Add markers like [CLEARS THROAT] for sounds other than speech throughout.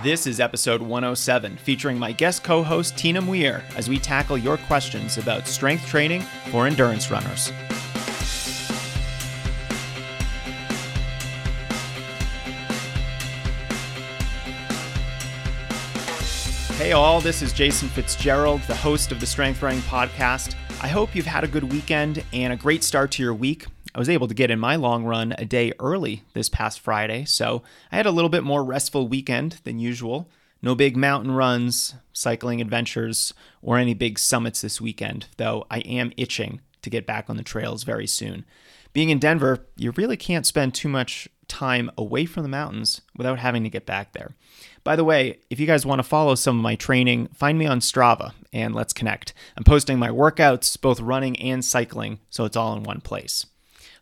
This is episode 107, featuring my guest co host Tina Muir as we tackle your questions about strength training for endurance runners. Hey, all, this is Jason Fitzgerald, the host of the Strength Running Podcast. I hope you've had a good weekend and a great start to your week. I was able to get in my long run a day early this past Friday, so I had a little bit more restful weekend than usual. No big mountain runs, cycling adventures, or any big summits this weekend, though I am itching to get back on the trails very soon. Being in Denver, you really can't spend too much time away from the mountains without having to get back there. By the way, if you guys want to follow some of my training, find me on Strava and let's connect. I'm posting my workouts, both running and cycling, so it's all in one place.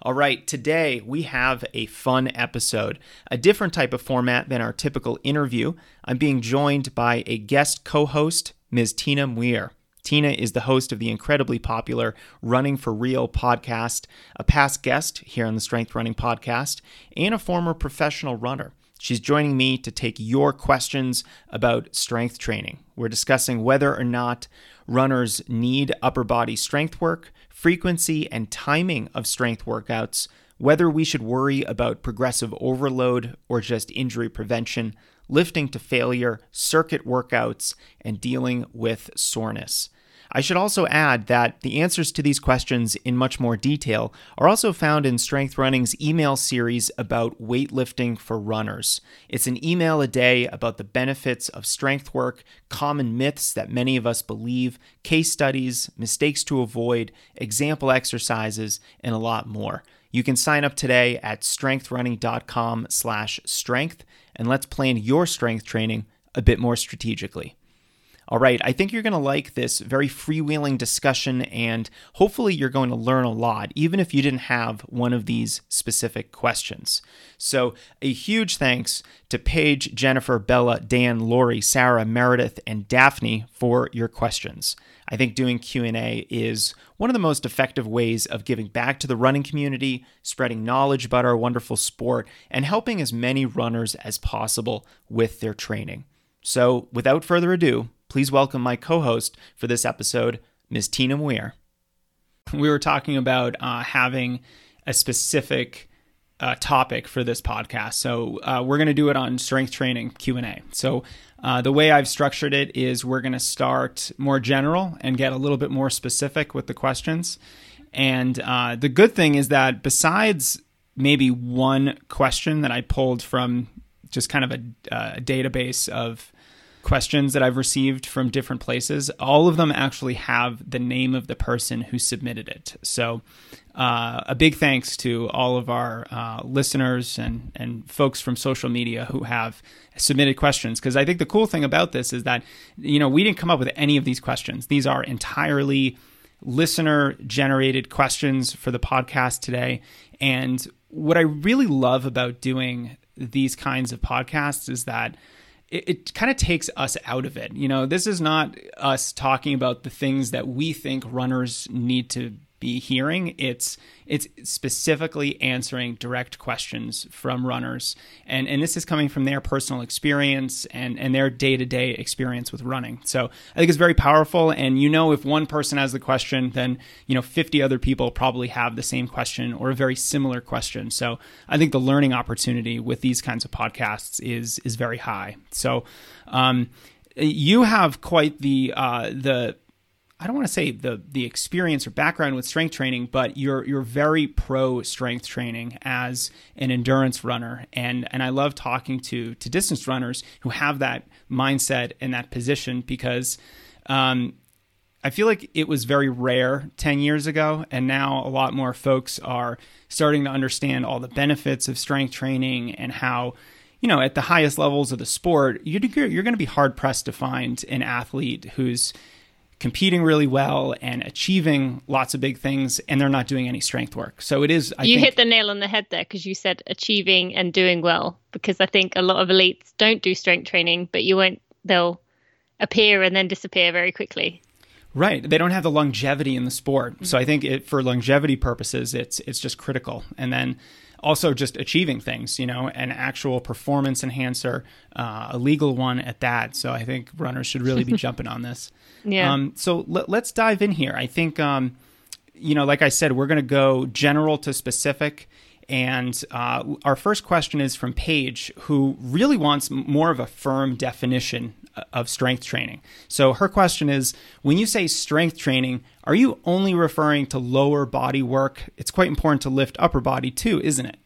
All right, today we have a fun episode, a different type of format than our typical interview. I'm being joined by a guest co host, Ms. Tina Muir. Tina is the host of the incredibly popular Running for Real podcast, a past guest here on the Strength Running podcast, and a former professional runner. She's joining me to take your questions about strength training. We're discussing whether or not runners need upper body strength work, frequency and timing of strength workouts, whether we should worry about progressive overload or just injury prevention, lifting to failure, circuit workouts, and dealing with soreness. I should also add that the answers to these questions in much more detail are also found in Strength Running's email series about weightlifting for runners. It's an email a day about the benefits of strength work, common myths that many of us believe, case studies, mistakes to avoid, example exercises, and a lot more. You can sign up today at strengthrunning.com/strength and let's plan your strength training a bit more strategically. All right, I think you're going to like this very freewheeling discussion, and hopefully, you're going to learn a lot, even if you didn't have one of these specific questions. So, a huge thanks to Paige, Jennifer, Bella, Dan, Lori, Sarah, Meredith, and Daphne for your questions. I think doing Q&A is one of the most effective ways of giving back to the running community, spreading knowledge about our wonderful sport, and helping as many runners as possible with their training. So, without further ado, please welcome my co host for this episode, Ms. Tina Muir. We were talking about uh, having a specific uh, topic for this podcast. So uh, we're going to do it on strength training Q&A. So uh, the way I've structured it is we're going to start more general and get a little bit more specific with the questions. And uh, the good thing is that besides maybe one question that I pulled from just kind of a, uh, a database of questions that I've received from different places, all of them actually have the name of the person who submitted it. So, uh, a big thanks to all of our uh, listeners and, and folks from social media who have submitted questions. Because I think the cool thing about this is that, you know, we didn't come up with any of these questions, these are entirely listener generated questions for the podcast today. And what I really love about doing these kinds of podcasts is that it, it kind of takes us out of it. You know, this is not us talking about the things that we think runners need to be hearing. It's it's specifically answering direct questions from runners, and and this is coming from their personal experience and and their day to day experience with running. So I think it's very powerful. And you know, if one person has the question, then you know, fifty other people probably have the same question or a very similar question. So I think the learning opportunity with these kinds of podcasts is is very high. So. Um, you have quite the uh, the I don't want to say the the experience or background with strength training, but you're you're very pro strength training as an endurance runner, and and I love talking to to distance runners who have that mindset and that position because. Um, I feel like it was very rare 10 years ago, and now a lot more folks are starting to understand all the benefits of strength training and how, you know, at the highest levels of the sport, you're, you're going to be hard pressed to find an athlete who's competing really well and achieving lots of big things and they're not doing any strength work. So it is I you think, hit the nail on the head there because you said achieving and doing well because i think a lot of elites don't do strength training but you won't they'll appear and then disappear very quickly. Right. They don't have the longevity in the sport. Mm-hmm. so i think it, for longevity purposes it's it's just critical. And then also just achieving things, you know, an actual performance enhancer, uh, a legal one at that. So I think runners should really be [LAUGHS] jumping on this. Yeah. Um, so let, us dive in here. I think, um, you know, like I said, we're going to go general to specific. And uh, our first question is from Paige, who really wants more of a firm definition of strength training. So her question is when you say strength training, are you only referring to lower body work? It's quite important to lift upper body too, isn't it?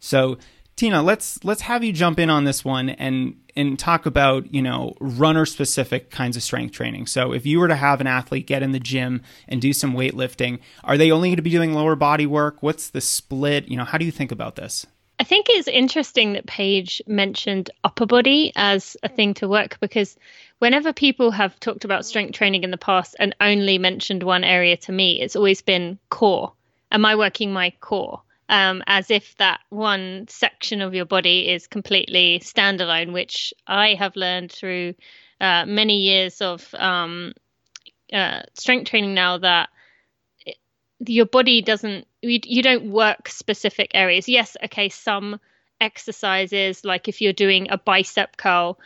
So Tina, let's let's have you jump in on this one and and talk about, you know, runner specific kinds of strength training. So if you were to have an athlete get in the gym and do some weightlifting, are they only going to be doing lower body work? What's the split? You know, how do you think about this? I think it's interesting that Paige mentioned upper body as a thing to work because whenever people have talked about strength training in the past and only mentioned one area to me, it's always been core. Am I working my core? Um, as if that one section of your body is completely standalone, which I have learned through uh, many years of um, uh, strength training now that your body doesn't you, you don't work specific areas. Yes okay some exercises like if you're doing a bicep curl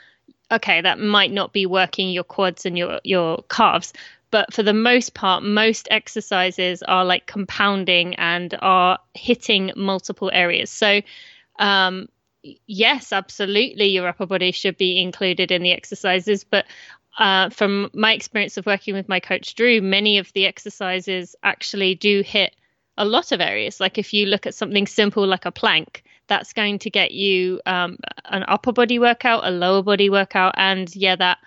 okay that might not be working your quads and your your calves but for the most part most exercises are like compounding and are hitting multiple areas so um yes absolutely your upper body should be included in the exercises but uh, from my experience of working with my coach Drew, many of the exercises actually do hit a lot of areas. Like if you look at something simple like a plank, that's going to get you um, an upper body workout, a lower body workout, and yeah, that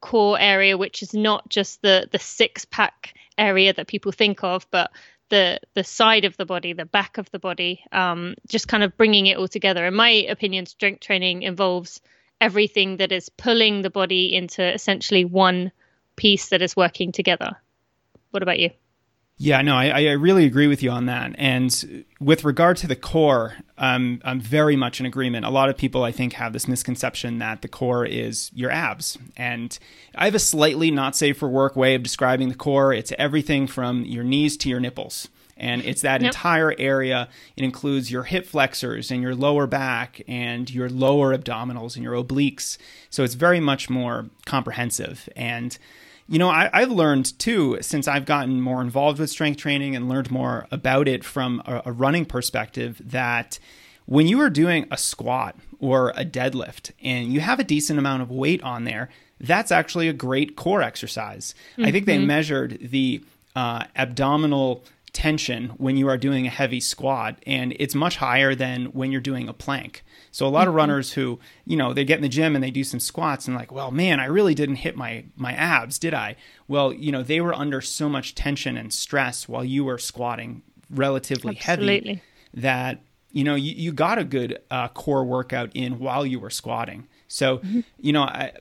core area, which is not just the the six pack area that people think of, but the the side of the body, the back of the body, um, just kind of bringing it all together. In my opinion, strength training involves everything that is pulling the body into essentially one piece that is working together. What about you? Yeah, no, I, I really agree with you on that. And with regard to the core, um, I'm very much in agreement. A lot of people, I think, have this misconception that the core is your abs. And I have a slightly not safe for work way of describing the core. It's everything from your knees to your nipples and it's that yep. entire area. It includes your hip flexors and your lower back and your lower abdominals and your obliques. So it's very much more comprehensive. And you know, I, have learned too, since I've gotten more involved with strength training and learned more about it from a, a running perspective, that when you are doing a squat or a deadlift and you have a decent amount of weight on there, that's actually a great core exercise. Mm-hmm. I think they mm-hmm. measured the uh, abdominal tension when you are doing a heavy squat and it's much higher than when you're doing a plank. So a lot mm-hmm. of runners who, you know, they get in the gym and they do some squats and like, well, man, I really didn't hit my my abs, did I? Well, you know, they were under so much tension and stress while you were squatting relatively Absolutely. heavy that you know you, you got a good uh, core workout in while you were squatting. So, mm-hmm. you know, I,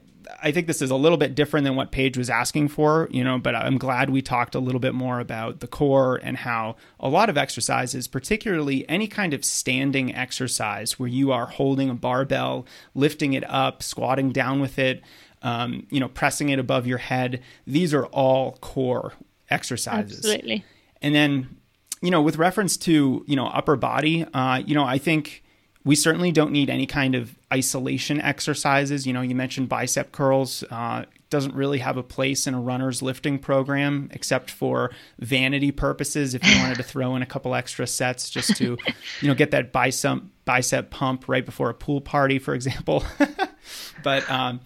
I think this is a little bit different than what Paige was asking for, you know, but I'm glad we talked a little bit more about the core and how a lot of exercises, particularly any kind of standing exercise where you are holding a barbell, lifting it up, squatting down with it, um, you know, pressing it above your head, these are all core exercises. Absolutely. And then, you know, with reference to, you know, upper body, uh, you know, I think we certainly don't need any kind of isolation exercises. You know, you mentioned bicep curls. Uh, doesn't really have a place in a runner's lifting program except for vanity purposes. If you wanted to throw in a couple extra sets just to, [LAUGHS] you know, get that bicep bicep pump right before a pool party, for example. [LAUGHS] but um,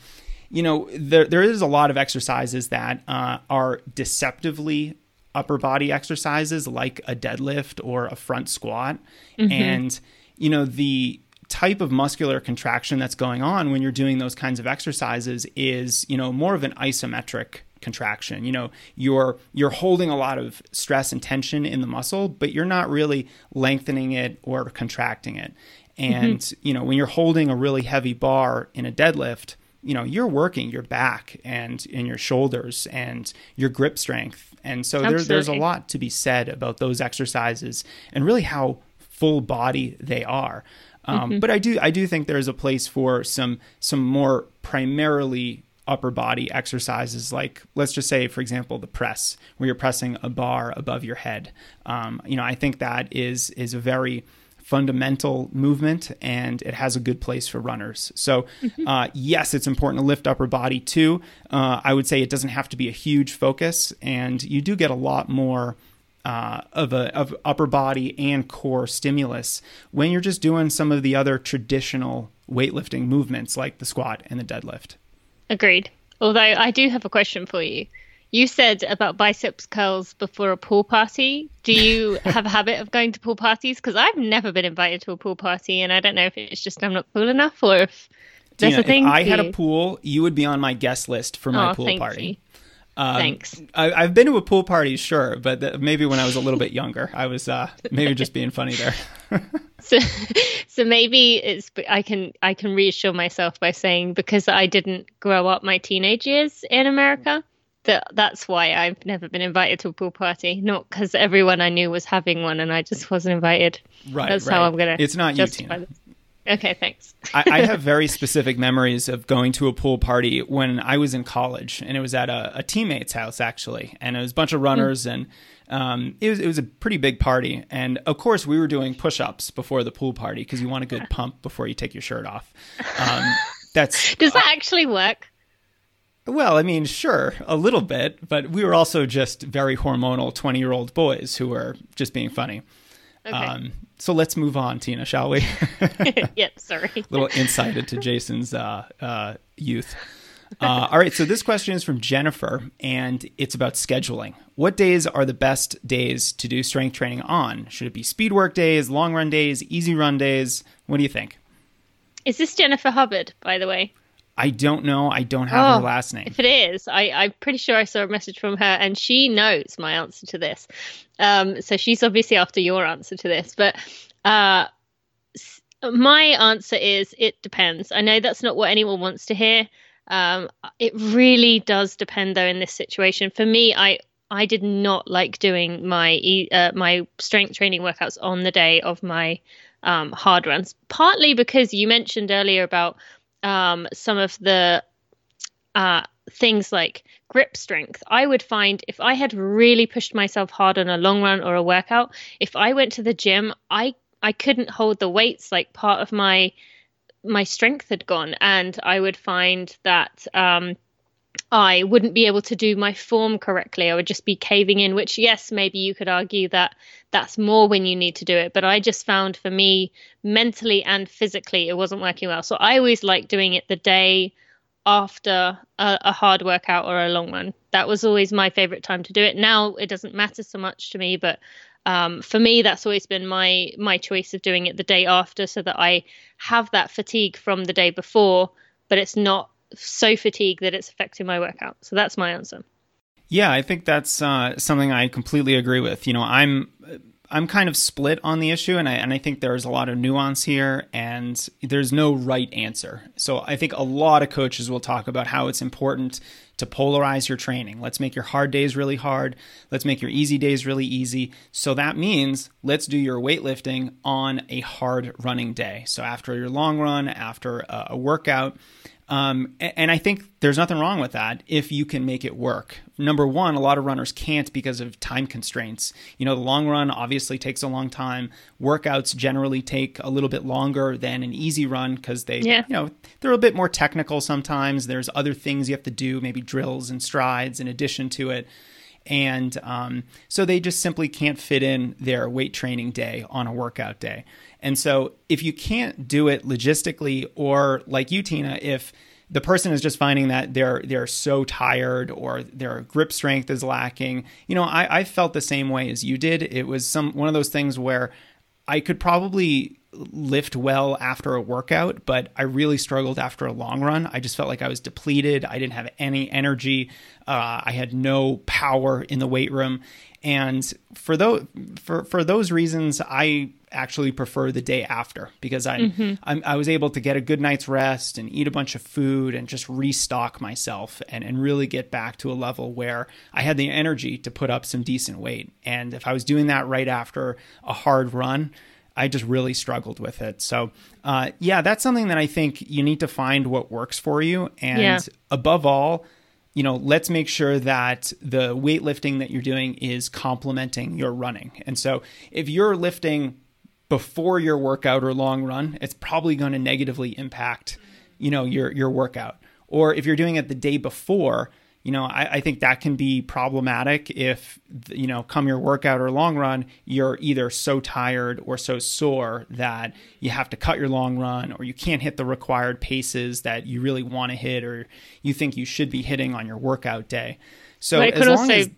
you know, there there is a lot of exercises that uh, are deceptively upper body exercises, like a deadlift or a front squat, mm-hmm. and you know, the type of muscular contraction that's going on when you're doing those kinds of exercises is, you know, more of an isometric contraction. You know, you're you're holding a lot of stress and tension in the muscle, but you're not really lengthening it or contracting it. And, mm-hmm. you know, when you're holding a really heavy bar in a deadlift, you know, you're working your back and in your shoulders and your grip strength. And so there, there's a lot to be said about those exercises and really how full body they are. Um, mm-hmm. But I do I do think there's a place for some some more primarily upper body exercises like let's just say for example the press where you're pressing a bar above your head um, you know i think that is is a very fundamental movement and it has a good place for runners. So, uh, yes, it's important to lift upper body too. Uh, I would say it doesn't have to be a huge focus, and you do get a lot more. Uh, of a of upper body and core stimulus when you're just doing some of the other traditional weightlifting movements like the squat and the deadlift. Agreed. Although I do have a question for you. You said about biceps curls before a pool party. Do you [LAUGHS] have a habit of going to pool parties? Because I've never been invited to a pool party, and I don't know if it's just I'm not cool enough or if there's Tina, a thing. if I had you. a pool, you would be on my guest list for my Oh, pool party. you. Um, Thanks. I, I've been to a pool party, sure, but th- maybe when I was a little bit younger, I was uh, maybe just being funny there. [LAUGHS] So, so maybe it's I can I can reassure myself by saying because I didn't grow up my teenage years in America that that's why I've never been invited to a pool party. Not because everyone I knew was having one and I just wasn't invited. right, That's right. how I'm gonna. It's not you, Tina. this. Okay, thanks. [LAUGHS] I, I have very [LAUGHS] specific memories of going to a pool party when I was in college, and it was at a, a teammate's house actually, and it was a bunch of runners, and um, it was it was a pretty big party, and of course we were doing push-ups before the pool party because you want a good [LAUGHS] pump before you take your shirt off. Um, that's Does that actually work? well, I mean, sure, a little bit, but we were also just very hormonal twenty-year-old boys who were just being funny. Okay. Um, so let's move on, Tina, shall we? [LAUGHS] yep. Sorry. [LAUGHS] A little insight into Jason's uh, uh, youth. Uh, all right, so this question is from Jennifer, and it's about scheduling. What days are the best days to do strength training on? Should it be speed work days, long run days, easy run days? What do you think? Is this Jennifer Hubbard, by the way? I don't know. I don't have Oh, her last name. If it is, I, I'm pretty sure I saw a message from her and she knows my answer to this. Um, so she's obviously after your answer to this. But uh, my answer is it depends. I know that's not what anyone wants to hear. Um, it really does depend, though, in this situation. For me, I I did not like doing my uh, my strength training workouts on the day of my um, hard runs. Partly because you mentioned earlier about um, some of the uh, things like grip strength. I would find if I had really pushed myself hard on a long run or a workout, if I went to the gym, I I couldn't hold the weights. Like part of my my strength had gone, and I would find that um, I wouldn't be able to do my form correctly. I would just be caving in, which, yes, maybe you could argue that that's more when you need to do it. But I just found for me, mentally and physically, it wasn't working well. So I always like doing it the day after a, a hard workout or a long run. That was always my favorite time to do it. Now it doesn't matter so much to me, but um, for me, that's always been my my choice of doing it the day after, so that I have that fatigue from the day before, but it's not so fatigued that it's affecting my workout. So that's my answer. Yeah, I think that's uh, something I completely agree with. You know, I'm I'm kind of split on the issue, and I and I think there's a lot of nuance here, and there's no right answer. So I think a lot of coaches will talk about how it's important to polarize your training. Let's make your hard days really hard. Let's make your easy days really easy. So that means let's do your weightlifting on a hard running day. So after your long run, after a, a workout. Um, and I think there's nothing wrong with that if you can make it work. Number one, a lot of runners can't because of time constraints. You know, the long run obviously takes a long time. Workouts generally take a little bit longer than an easy run because they, Yeah. you know, they're a bit more technical sometimes. There's other things you have to do, maybe drills and strides in addition to it. And um, so they just simply can't fit in their weight training day on a workout day. And so if you can't do it logistically, or like you, Tina, if the person is just finding that they're they're so tired or their grip strength is lacking, you know, I, I felt the same way as you did. It was some one of those things where I could probably lift well after a workout, but I really struggled after a long run. I just felt like I was depleted. I didn't have any energy. Uh, I had no power in the weight room, and for those for for those reasons, I actually prefer the day after because I I'm, I was able to get a good night's rest and eat a bunch of food and just restock myself and and really get back to a level where I had the energy to put up some decent weight. And if I was doing that right after a hard run. I just really struggled with it. So, uh, yeah, that's something that I think you need to find what works for you. And Yeah. above all, you know, let's make sure that the weightlifting that you're doing is complementing your running. And so, if you're lifting before your workout or long run, it's probably going to negatively impact, you know, your your workout. Or if you're doing it the day before, you know, I, I, think that can be problematic if, you know, come your workout or long run, you're either so tired or so sore that you have to cut your long run or you can't hit the required paces that you really want to hit or you think you should be hitting on your workout day. So as long also, as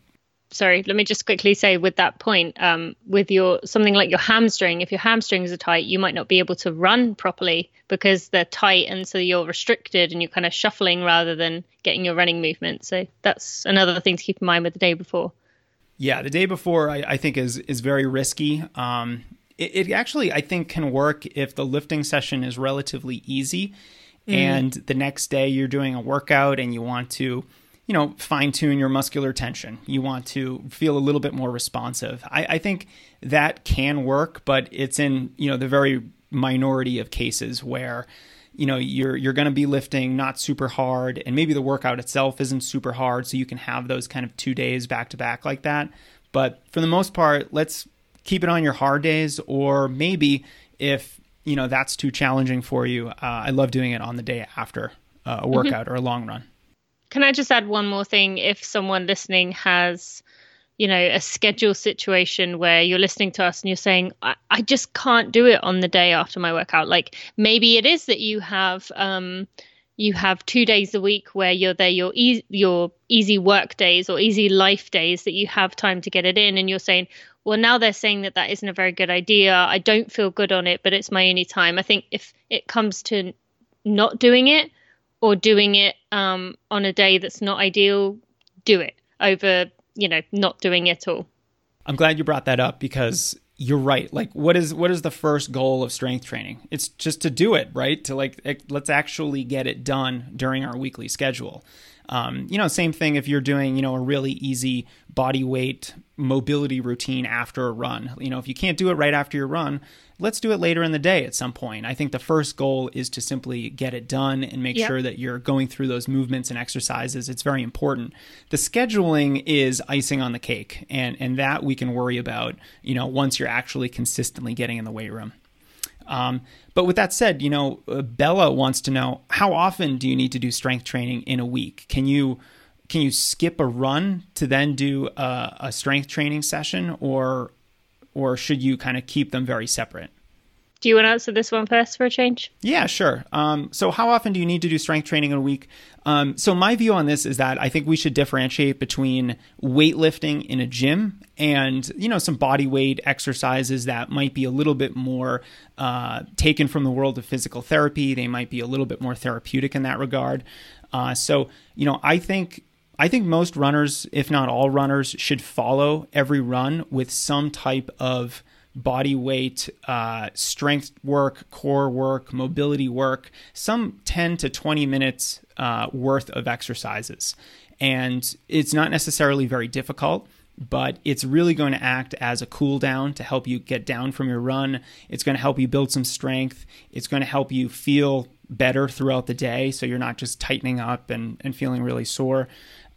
sorry, let me just quickly say with that point, um, with your something like your hamstring, if your hamstrings are tight, you might not be able to run properly because they're tight, and so you're restricted and you're kind of shuffling rather than getting your running movement. So that's another thing to keep in mind with the day before. Yeah, the day before I, I think is is very risky. Um, it, it, actually I think can work if the lifting session is relatively easy, mm. and the next day you're doing a workout and you want to you know, fine tune your muscular tension. You want to feel a little bit more responsive. I, I, think that can work, but it's in, you know, the very minority of cases where, you know, you're you're gonna be lifting not super hard and maybe the workout itself isn't super hard, so you can have those kind of two days back to back like that. But for the most part, let's keep it on your hard days, or maybe if you know that's too challenging for you, uh, I love doing it on the day after uh, a mm-hmm. workout mm-hmm. or a long run. Can I just add one more thing? If someone listening has, you know, a schedule situation where you're listening to us and you're saying, I, I just can't do it on the day after my workout. Like maybe it is that you have, um, you have two days a week where you're there, your e- your easy work days or easy life days that you have time to get it in, and you're saying, well, now they're saying that that isn't a very good idea. I don't feel good on it, but it's my only time. I think if it comes to not doing it, or doing it um, on a day that's not ideal, do it over, you know, not doing it all. I'm glad you brought that up because you're right. Like, what is what is the first goal of strength training? It's just to do it, right? To like, let's actually get it done during our weekly schedule. Um, you know, same thing if you're doing, you know, a really easy body weight mobility routine after a run. You know, if you can't do it right after your run, let's do it later in the day at some point. I think the first goal is to simply get it done and make yep. sure that you're going through those movements and exercises. It's very important. The scheduling is icing on the cake, and and that we can worry about. You know, once you're actually consistently getting in the weight room. Um, but with that said, you know, uh, Bella wants to know how often do you need to do strength training in a week? Can you can you skip a run to then do a, a strength training session, or or should you kind of keep them very separate? Do you want to answer this one first for a change? Yeah, sure. Um, so, how often do you need to do strength training in a week? Um, so, my view on this is that I think we should differentiate between weightlifting in a gym and you know some body weight exercises that might be a little bit more uh, taken from the world of physical therapy. They might be a little bit more therapeutic in that regard. Uh, so, you know, I think I think most runners, if not all runners, should follow every run with some type of body weight, uh, strength work, core work, mobility work, some 10 to 20 minutes uh, worth of exercises. And it's not necessarily very difficult, but it's really going to act as a cool down to help you get down from your run. It's going to help you build some strength. It's going to help you feel better throughout the day so you're not just tightening up and, and feeling really sore.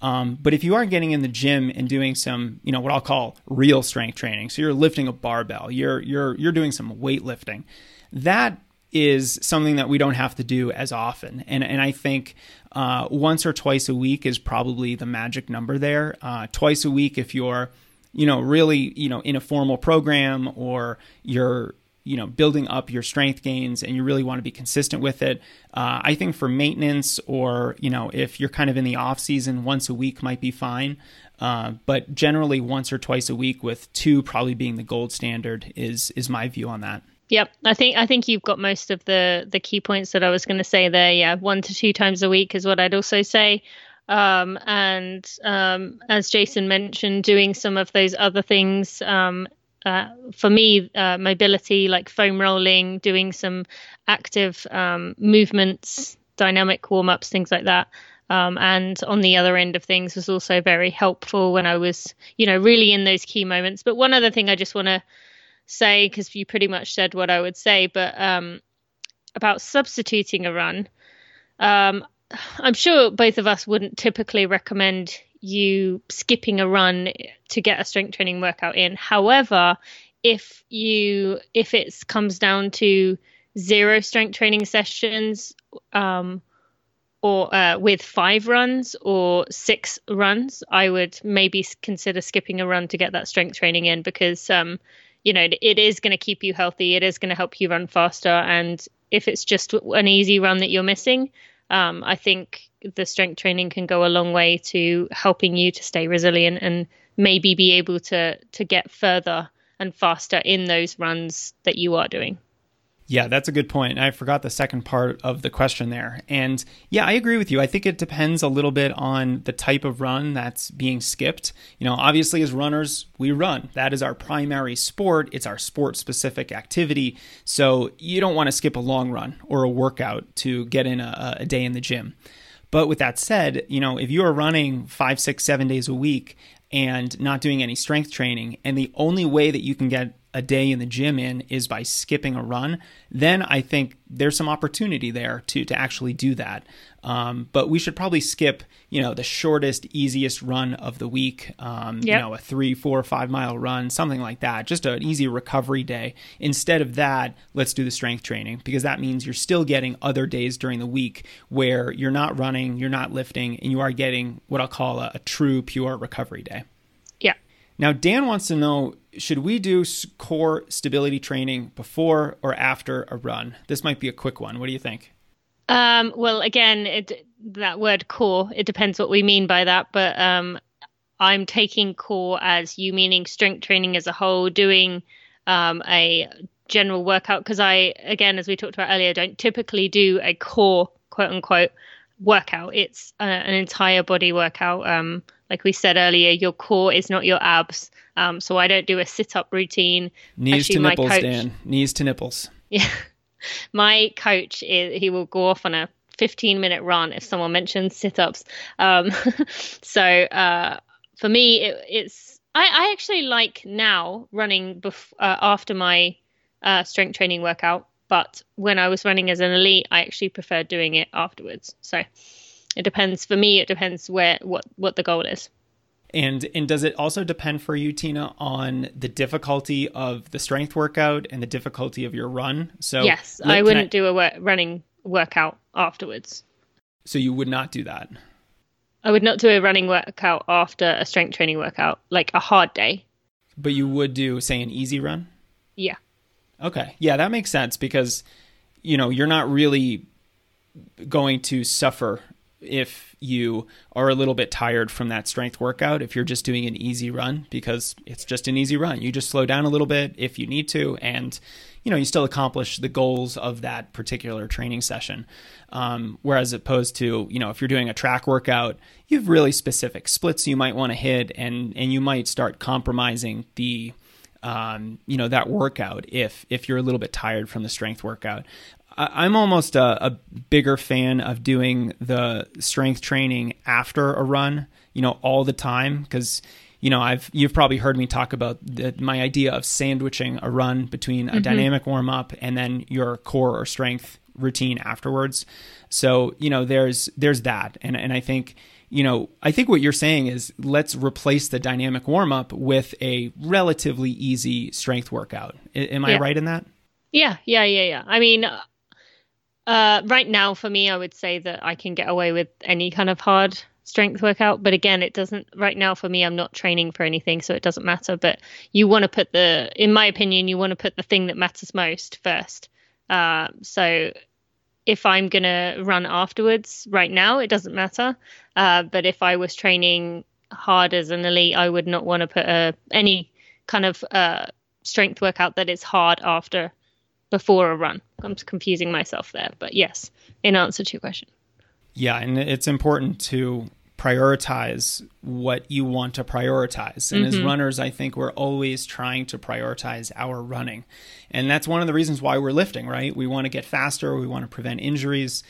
Um, but if you are getting in the gym and doing some, you know, what I'll call real strength training, so you're lifting a barbell, you're you're you're doing some weightlifting, that is something that we don't have to do as often. And and I think uh, once or twice a week is probably the magic number there. Uh, twice a week if you're, you know, really you know in a formal program or you're you know building up your strength gains and you really want to be consistent with it uh, i think for maintenance or you know if you're kind of in the off season once a week might be fine uh, but generally once or twice a week with two probably being the gold standard is is my view on that Yep, I think I think you've got most of the the key points that I was going to say there. Yeah, one to two times a week is what I'd also say. Um, and um, as Jason mentioned, doing some of those other things um, uh, for me, uh, mobility like foam rolling, doing some active um, movements, dynamic warm ups, things like that. Um, and on the other end of things was also very helpful when I was, you know, really in those key moments. But one other thing I just want to say, because you pretty much said what I would say, but um, about substituting a run, um, I'm sure both of us wouldn't typically recommend you skipping a run to get a strength training workout in. However, if you if it comes down to zero strength training sessions um, or uh, with five runs or six runs, I would maybe consider skipping a run to get that strength training in because um, you know it is going to keep you healthy. It is going to help you run faster, and if it's just an easy run that you're missing, um, I think the strength training can go a long way to helping you to stay resilient and maybe be able to to get further and faster in those runs that you are doing. Yeah, that's a good point. I forgot the second part of the question there. And yeah, I agree with you. I think it depends a little bit on the type of run that's being skipped. You know, obviously, as runners, we run. That is our primary sport, it's our sport specific activity. So you don't want to skip a long run or a workout to get in a, a day in the gym. But with that said, you know, if you are running five, six, seven days a week and not doing any strength training, and the only way that you can get a day in the gym in is by skipping a run, then I think there's some opportunity there to to actually do that. Um, but we should probably skip, you know, the shortest, easiest run of the week. Um, yep. You know, a three, four, five mile run, something like that. Just an easy recovery day. Instead of that, let's do the strength training because that means you're still getting other days during the week where you're not running, you're not lifting, and you are getting what I'll call a, a true, pure recovery day. Now, Dan wants to know should we do core stability training before or after a run? This might be a quick one. What do you think? Um, well, again, it, that word core, it depends what we mean by that, but um, I'm taking core as you meaning strength training as a whole, doing um, a general workout because I, again, as we talked about earlier, don't typically do a core quote unquote workout. It's a, an entire body workout. Um, like we said earlier, your core is not your abs. Um, so I don't do a sit up routine. Knees Actually, to nipples, coach, Dan. Knees to nipples. [LAUGHS] Yeah. My coach is he will go off on a 15 minute run if someone mentions sit ups. Um, [LAUGHS] so uh, for me, it, it's I, I, actually like now running bef- uh, after my uh, strength training workout. But when I was running as an elite, I actually preferred doing it afterwards. So it depends. For me, it depends where what what the goal is. And and does it also depend for you, Tina, on the difficulty of the strength workout and the difficulty of your run? So yes, I wouldn't I, do a work, running workout afterwards. So you would not do that. I would not do a running workout after a strength training workout, like a hard day. But you would do, say, an easy run. Yeah. Okay. Yeah, that makes sense because you know you're not really going to suffer if you are a little bit tired from that strength workout if you're just doing an easy run because it's just an easy run. You just slow down a little bit if you need to and you know you still accomplish the goals of that particular training session. Um, whereas opposed to you know if you're doing a track workout you have really specific splits you might want to hit and and you might start compromising the um, you know that workout if if you're a little bit tired from the strength workout I'm almost a, a, bigger fan of doing the strength training after a run, you know, all the time because you know I've you've probably heard me talk about the, my idea of sandwiching a run between a mm-hmm. dynamic warm up and then your core or strength routine afterwards. So you know there's there's that, and and I think you know, I think what you're saying is let's replace the dynamic warm up with a relatively easy strength workout. I, am I right in that? Yeah, yeah, yeah, yeah. I mean, uh, right now, for me, I would say that I can get away with any kind of hard strength workout. But again, it doesn't, right now, for me, I'm not training for anything, so it doesn't matter. But you want to put the, in my opinion, you want to put the thing that matters most first. Uh, so if I'm going to run afterwards, right now, it doesn't matter. Uh, but if I was training hard as an elite, I would not want to put a, uh, any kind of uh, strength workout that is hard after before a run. I'm confusing myself there, but yes, in answer to your question. Yeah, and it's important to prioritize what you want to prioritize. And mm-hmm. as runners, I think we're always trying to prioritize our running. And that's one of the reasons why we're lifting, right? We want to get faster, we want to prevent injuries.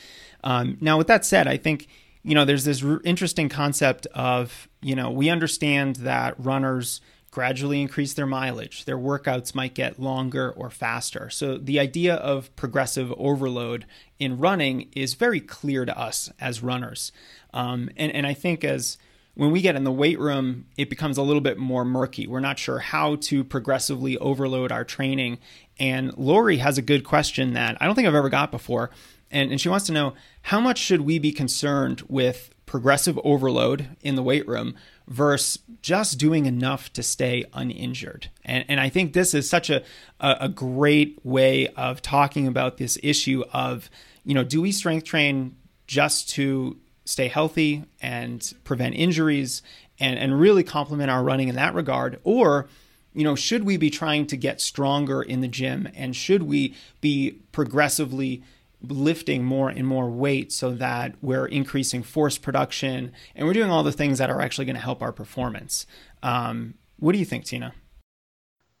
Um, now, with that said, I think, you know, there's this r- interesting concept of, you know, we understand that runners gradually increase their mileage. Their workouts might get longer or faster. So the idea of progressive overload in running is very clear to us as runners. Um, and, and I think as when we get in the weight room, it becomes a little bit more murky. We're not sure how to progressively overload our training. And Lori has a good question that I don't think I've ever got before. And, and she wants to know how much should we be concerned with progressive overload in the weight room versus just doing enough to stay uninjured. And, and I think this is such a, a, a great way of talking about this issue of, you know, do we strength train just to stay healthy and prevent injuries and, and really complement our running in that regard? Or, you know, should we be trying to get stronger in the gym and should we be progressively lifting more and more weight so that we're increasing force production and we're doing all the things that are actually going to help our performance? Um, what do you think, Tina?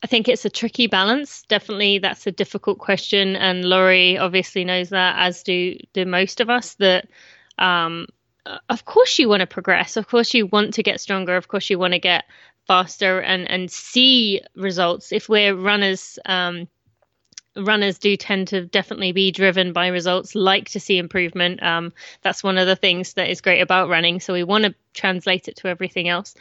I think it's a tricky balance. Definitely, that's a difficult question, and Lori obviously knows that, as do do most of us. That um, of course you want to progress of course you want to get stronger of course you want to get faster and and see results if we're runners um, runners do tend to definitely be driven by results like to see improvement. Um, that's one of the things that is great about running so we want to translate it to everything else.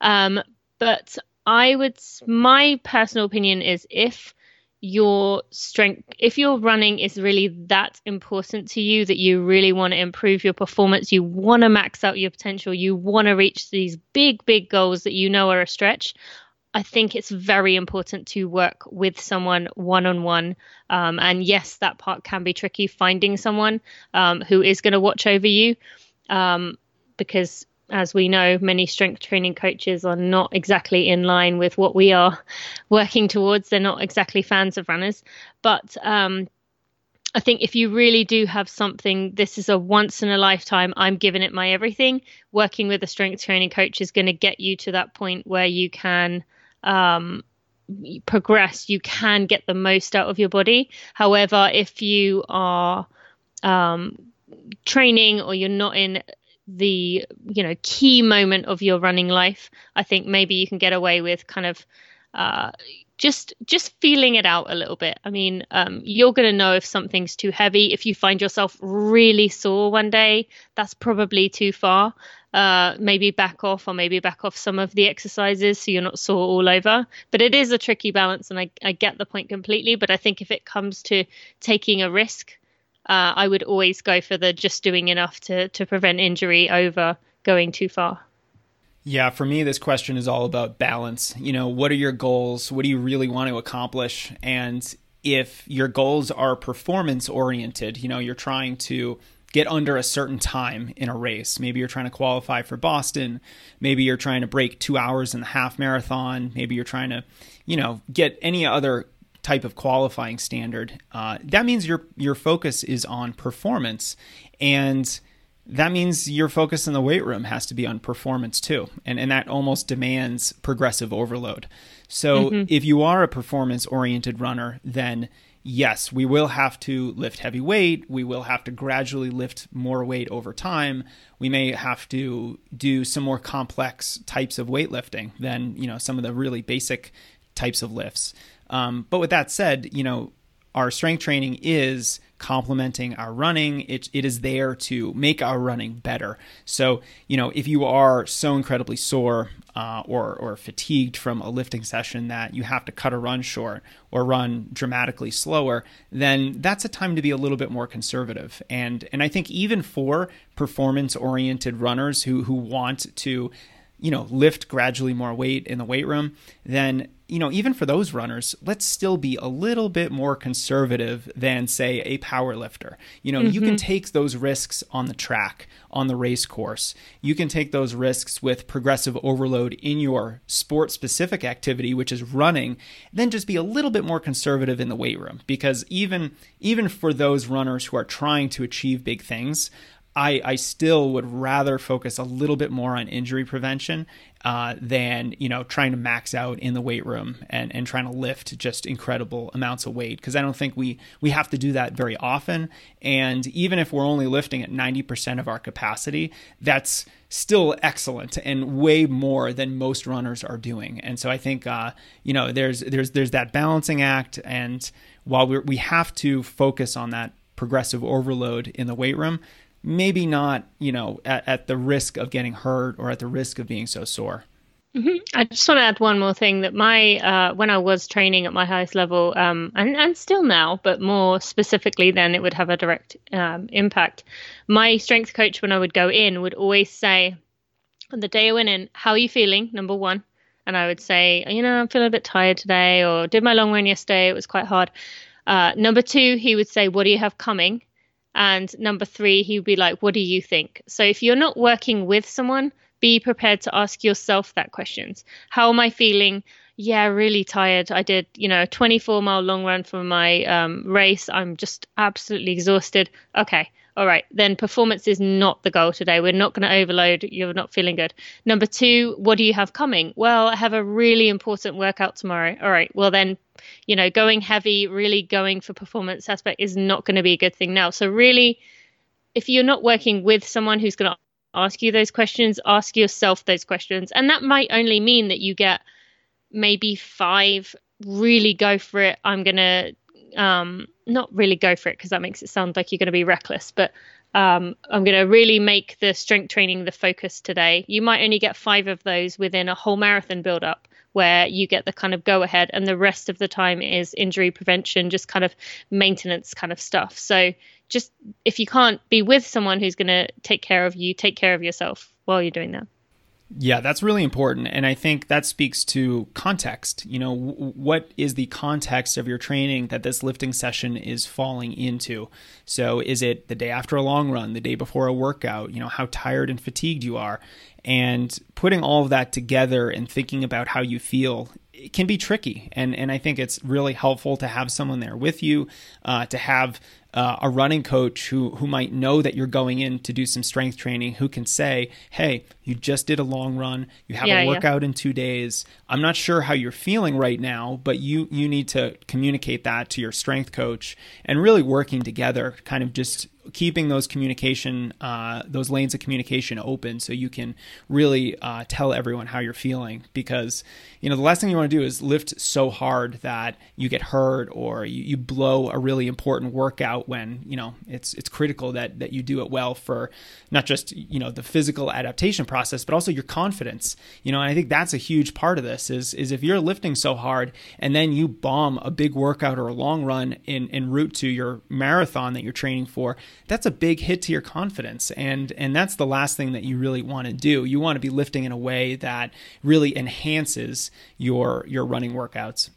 Um, but i would my personal opinion is if your strength if your running is really that important to you that you really want to improve your performance you want to max out your potential you want to reach these big big goals that you know are a stretch i think it's very important to work with someone one on one and yes that part can be tricky finding someone um, who is going to watch over you um, because as we know, many strength training coaches are not exactly in line with what we are [LAUGHS] working towards. They're not exactly fans of runners. But um, I think if you really do have something, this is a once in a lifetime, I'm giving it my everything. Working with a strength training coach is going to get you to that point where you can um, progress, you can get the most out of your body. However, if you are um, training or you're not in the you know key moment of your running life i think maybe you can get away with kind of uh, just just feeling it out a little bit. I mean um, you're going to know if something's too heavy. If you find yourself really sore one day that's probably too far uh, maybe back off or maybe back off some of the exercises so you're not sore all over but it is a tricky balance and I, I get the point completely but i think if it comes to taking a risk uh, I would always go for the just doing enough to to prevent injury over going too far. Yeah, for me, this question is all about balance. You know, what are your goals? What do you really want to accomplish? And if your goals are performance oriented, you know, you're trying to get under a certain time in a race. Maybe you're trying to qualify for Boston. Maybe you're trying to break two hours in the half marathon. Maybe you're trying to, you know, get any other type of qualifying standard, uh, that means your your focus is on performance, and that means your focus in the weight room has to be on performance too, and and that almost demands progressive overload. So mm-hmm. if you are a performance oriented runner, then yes, we will have to lift heavy weight. We will have to gradually lift more weight over time. We may have to do some more complex types of weightlifting than you know some of the really basic types of lifts. Um, but with that said, you know, our strength training is complementing our running. It, it is there to make our running better. So, you know, if you are so incredibly sore uh, or, or fatigued from a lifting session that you have to cut a run short or run dramatically slower, then that's a time to be a little bit more conservative. And, and I think even for performance oriented runners who, who want to, you know, lift gradually more weight in the weight room, then you know, even for those runners, let's still be a little bit more conservative than, say, a power lifter. You know, mm-hmm. you can mm-hmm. take those risks on the track, on the race course. You can take those risks with progressive overload in your sport specific activity, which is running, then just be a little bit more conservative in the weight room. Because even even for those runners who are trying to achieve big things, I, I still would rather focus a little bit more on injury prevention uh, than you know trying to max out in the weight room and, and trying to lift just incredible amounts of weight. Because I don't think we we have to do that very often. And even if we're only lifting at 90% of our capacity that's still excellent and way more than most runners are doing. And so I think uh, you know there's there's there's that balancing act. And while we we have to focus on that progressive overload in the weight room maybe not, you know, at, at the risk of getting hurt or at the risk of being so sore. Mm-hmm. I just want to add one more thing that my uh, when I was training at my highest level, um, and and still now, but more specifically, then it would have a direct um, impact. My strength coach, when I would go in, would always say, on the day I went in, "How are you feeling?" Number one, and I would say, "You know, I'm feeling a bit tired today," or "Did my long run yesterday? It was quite hard." Uh, number two, he would say, "What do you have coming?" And number three, he would be like, What do you think? So if you're not working with someone, be prepared to ask yourself that questions. How am I feeling? Yeah, really tired. I did, you know, a 24 mile long run for my um, race. I'm just absolutely exhausted. Okay, all right, then performance is not the goal today. We're not going to overload. You're not feeling good. Number two, what do you have coming? Well, I have a really important workout tomorrow. All right, well, then, you know, going heavy, really going for performance aspect is not going to be a good thing now. So, really, if you're not working with someone who's going to ask you those questions, ask yourself those questions. And that might only mean that you get maybe five really go for it. I'm going to um, not really go for it because that makes it sound like you're going to be reckless, but um, I'm going to really make the strength training the focus today. You might only get five of those within a whole marathon build up where you get the kind of go ahead and the rest of the time is injury prevention, just kind of maintenance kind of stuff. So just if you can't be with someone who's going to take care of you, take care of yourself while you're doing that. Yeah, that's really important. And I think that speaks to context. You know, w- what is the context of your training that this lifting session is falling into? So, is it the day after a long run, the day before a workout? You know, how tired and fatigued you are? And putting all of that together and thinking about how you feel it can be tricky. And, and I think it's really helpful to have someone there with you, uh, to have uh, a running coach who who might know that you're going in to do some strength training who can say, "Hey, you just did a long run. You have yeah, a workout yeah. in 2 days. I'm not sure how you're feeling right now, but you you need to communicate that to your strength coach and really working together kind of just keeping those communication uh, those lanes of communication open so you can really uh, tell everyone how you're feeling because you know the last thing you want to do is lift so hard that you get hurt or you, you blow a really important workout when you know it's it's critical that that you do it well for not just you know the physical adaptation process but also your confidence. You know and I think that's a huge part of this is is if you're lifting so hard and then you bomb a big workout or a long run in en route to your marathon that you're training for that's a big hit to your confidence. And and that's the last thing that you really want to do. You want to be lifting in a way that really enhances your your running workouts.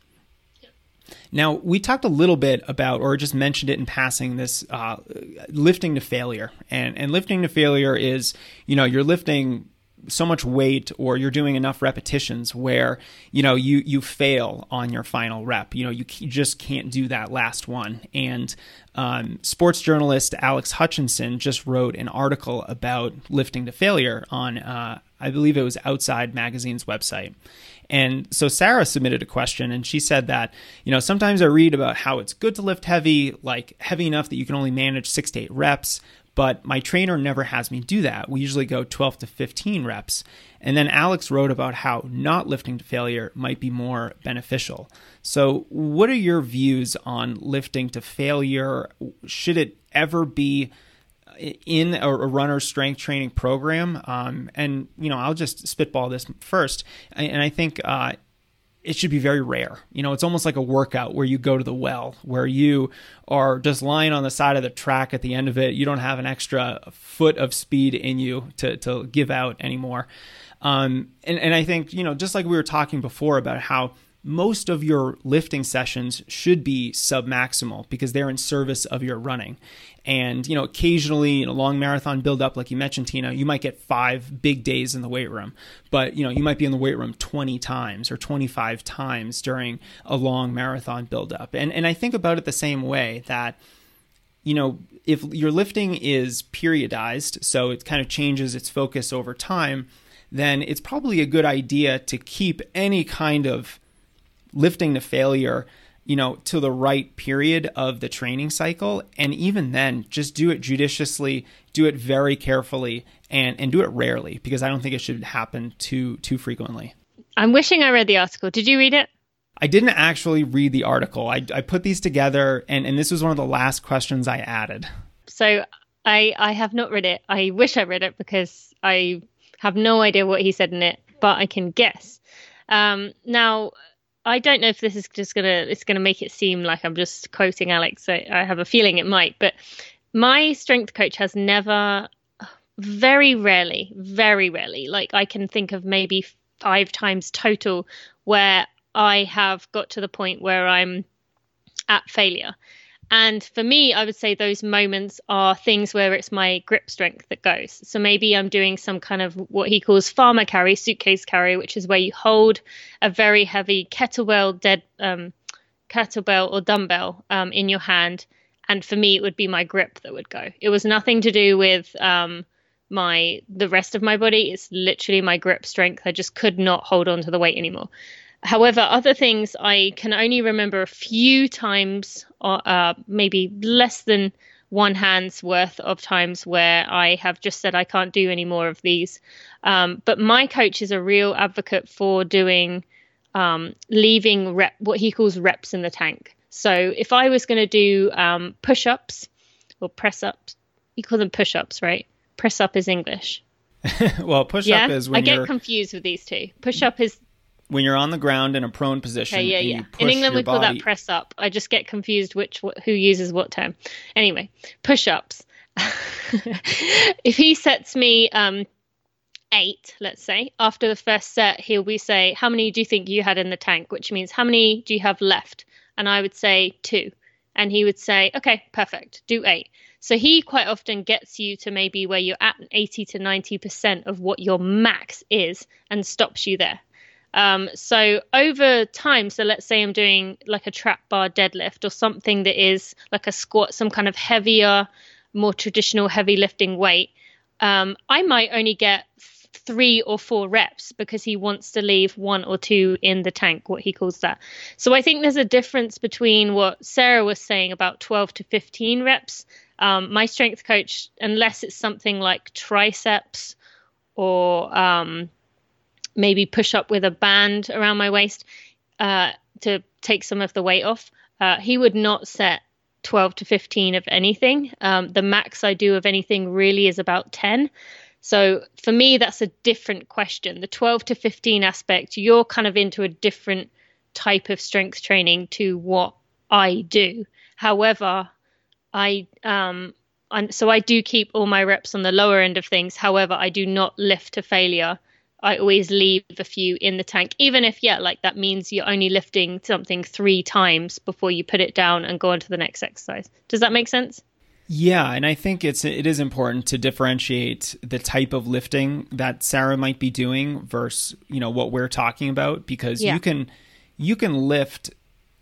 Now, we talked a little bit about, or just mentioned it in passing, this uh, lifting to failure. And, and lifting to failure is, you know, you're lifting so much weight or you're doing enough repetitions where you know you you fail on your final rep. You know you, you just can't do that last one. And um, sports journalist alex hutchinson just wrote an article about lifting to failure on uh, i believe it was outside magazine's website. And so Sarah submitted a question and she said that, you know, sometimes I read about how it's good to lift heavy, like heavy enough that you can only manage six to eight reps, but my trainer never has me do that. We usually go 12 to 15 reps. And then Alex wrote about how not lifting to failure might be more beneficial. So, what are your views on lifting to failure? Should it ever be in a, runner strength training program? Um, and, you know, I'll just spitball this first. And I think uh, it should be very rare. You know, it's almost like a workout where you go to the well, where you are just lying on the side of the track at the end of it. You don't have an extra foot of speed in you to, to give out anymore. Um, and, and I think, you know, just like we were talking before about how most of your lifting sessions should be submaximal because they're in service of your running. And, you know, occasionally in a long marathon build up, like you mentioned, Tina, you might get five big days in the weight room. But, you know, you might be in the weight room 20 times or 25 times during a long marathon build up. And, and I think about it the same way that, you know, if your lifting is periodized, so it kind of changes its focus over time, then it's probably a good idea to keep any kind of lifting to failure you know, to the right period of the training cycle. And even then, just do it judiciously, do it very carefully, and, and do it rarely because I don't think it should happen too too frequently. I'm wishing I read the article. Did you read it? I didn't actually read the article. I, I put these together, and, and this was one of the last questions I added. So I I have not read it. I wish I read it because I have no idea what he said in it, but I can guess. Um, now, I don't know if this is just gonna it's gonna make it seem like I'm just quoting Alex. I, I have a feeling it might, but my strength coach has never, very rarely, very rarely, like I can think of maybe five times total where I have got to the point where I'm at failure. And for me, I would say those moments are things where it's my grip strength that goes. So maybe I'm doing some kind of what he calls farmer carry, suitcase carry, which is where you hold a very heavy kettlebell, dead um, kettlebell or dumbbell um, in your hand. And for me, it would be my grip that would go. It was nothing to do with um, my the rest of my body. It's literally my grip strength. I just could not hold on to the weight anymore. However, other things I can only remember a few times, or uh, maybe less than one hand's worth of times where I have just said I can't do any more of these. Um, but my coach is a real advocate for doing um, leaving rep, what he calls reps in the tank. So if I was going to do um, push ups or press ups, you call them push ups, right? Press up is English. [LAUGHS] well, push up yeah? is when I get you're confused with these two. Push up is when you're on the ground in a prone position. Okay, yeah, yeah. you push In England, we call body- that press up. I just get confused which who uses what term. Anyway, push ups. [LAUGHS] if he sets me um, eight, let's say, after the first set, he'll be say, "How many do you think you had in the tank?" Which means, "How many do you have left?" And I would say two, and he would say, "Okay, perfect. Do eight. So he quite often gets you to maybe where you're at 80 to 90% of what your max is and stops you there. Um, so over time, so let's say I'm doing like a trap bar deadlift or something that is like a squat, some kind of heavier, more traditional heavy lifting weight. Um, I might only get three or four reps because he wants to leave one or two in the tank, what he calls that. So I think there's a difference between what Sarah was saying about 12 to 15 reps. Um, my strength coach, unless it's something like triceps or um, maybe push up with a band around my waist uh, to take some of the weight off, uh, he would not set 12 to 15 of anything. Um, the max I do of anything really is about 10. So for me, that's a different question. The 12 to 15 aspect, you're kind of into a different type of strength training to what I do. However, I um and so I do keep all my reps on the lower end of things. However, I do not lift to failure. I always leave a few in the tank, even if yeah, like that means you're only lifting something three times before you put it down and go on to the next exercise. Does that make sense? Yeah, and I think it's it is important to differentiate the type of lifting that Sarah might be doing versus you know what we're talking about because Yeah. you can you can lift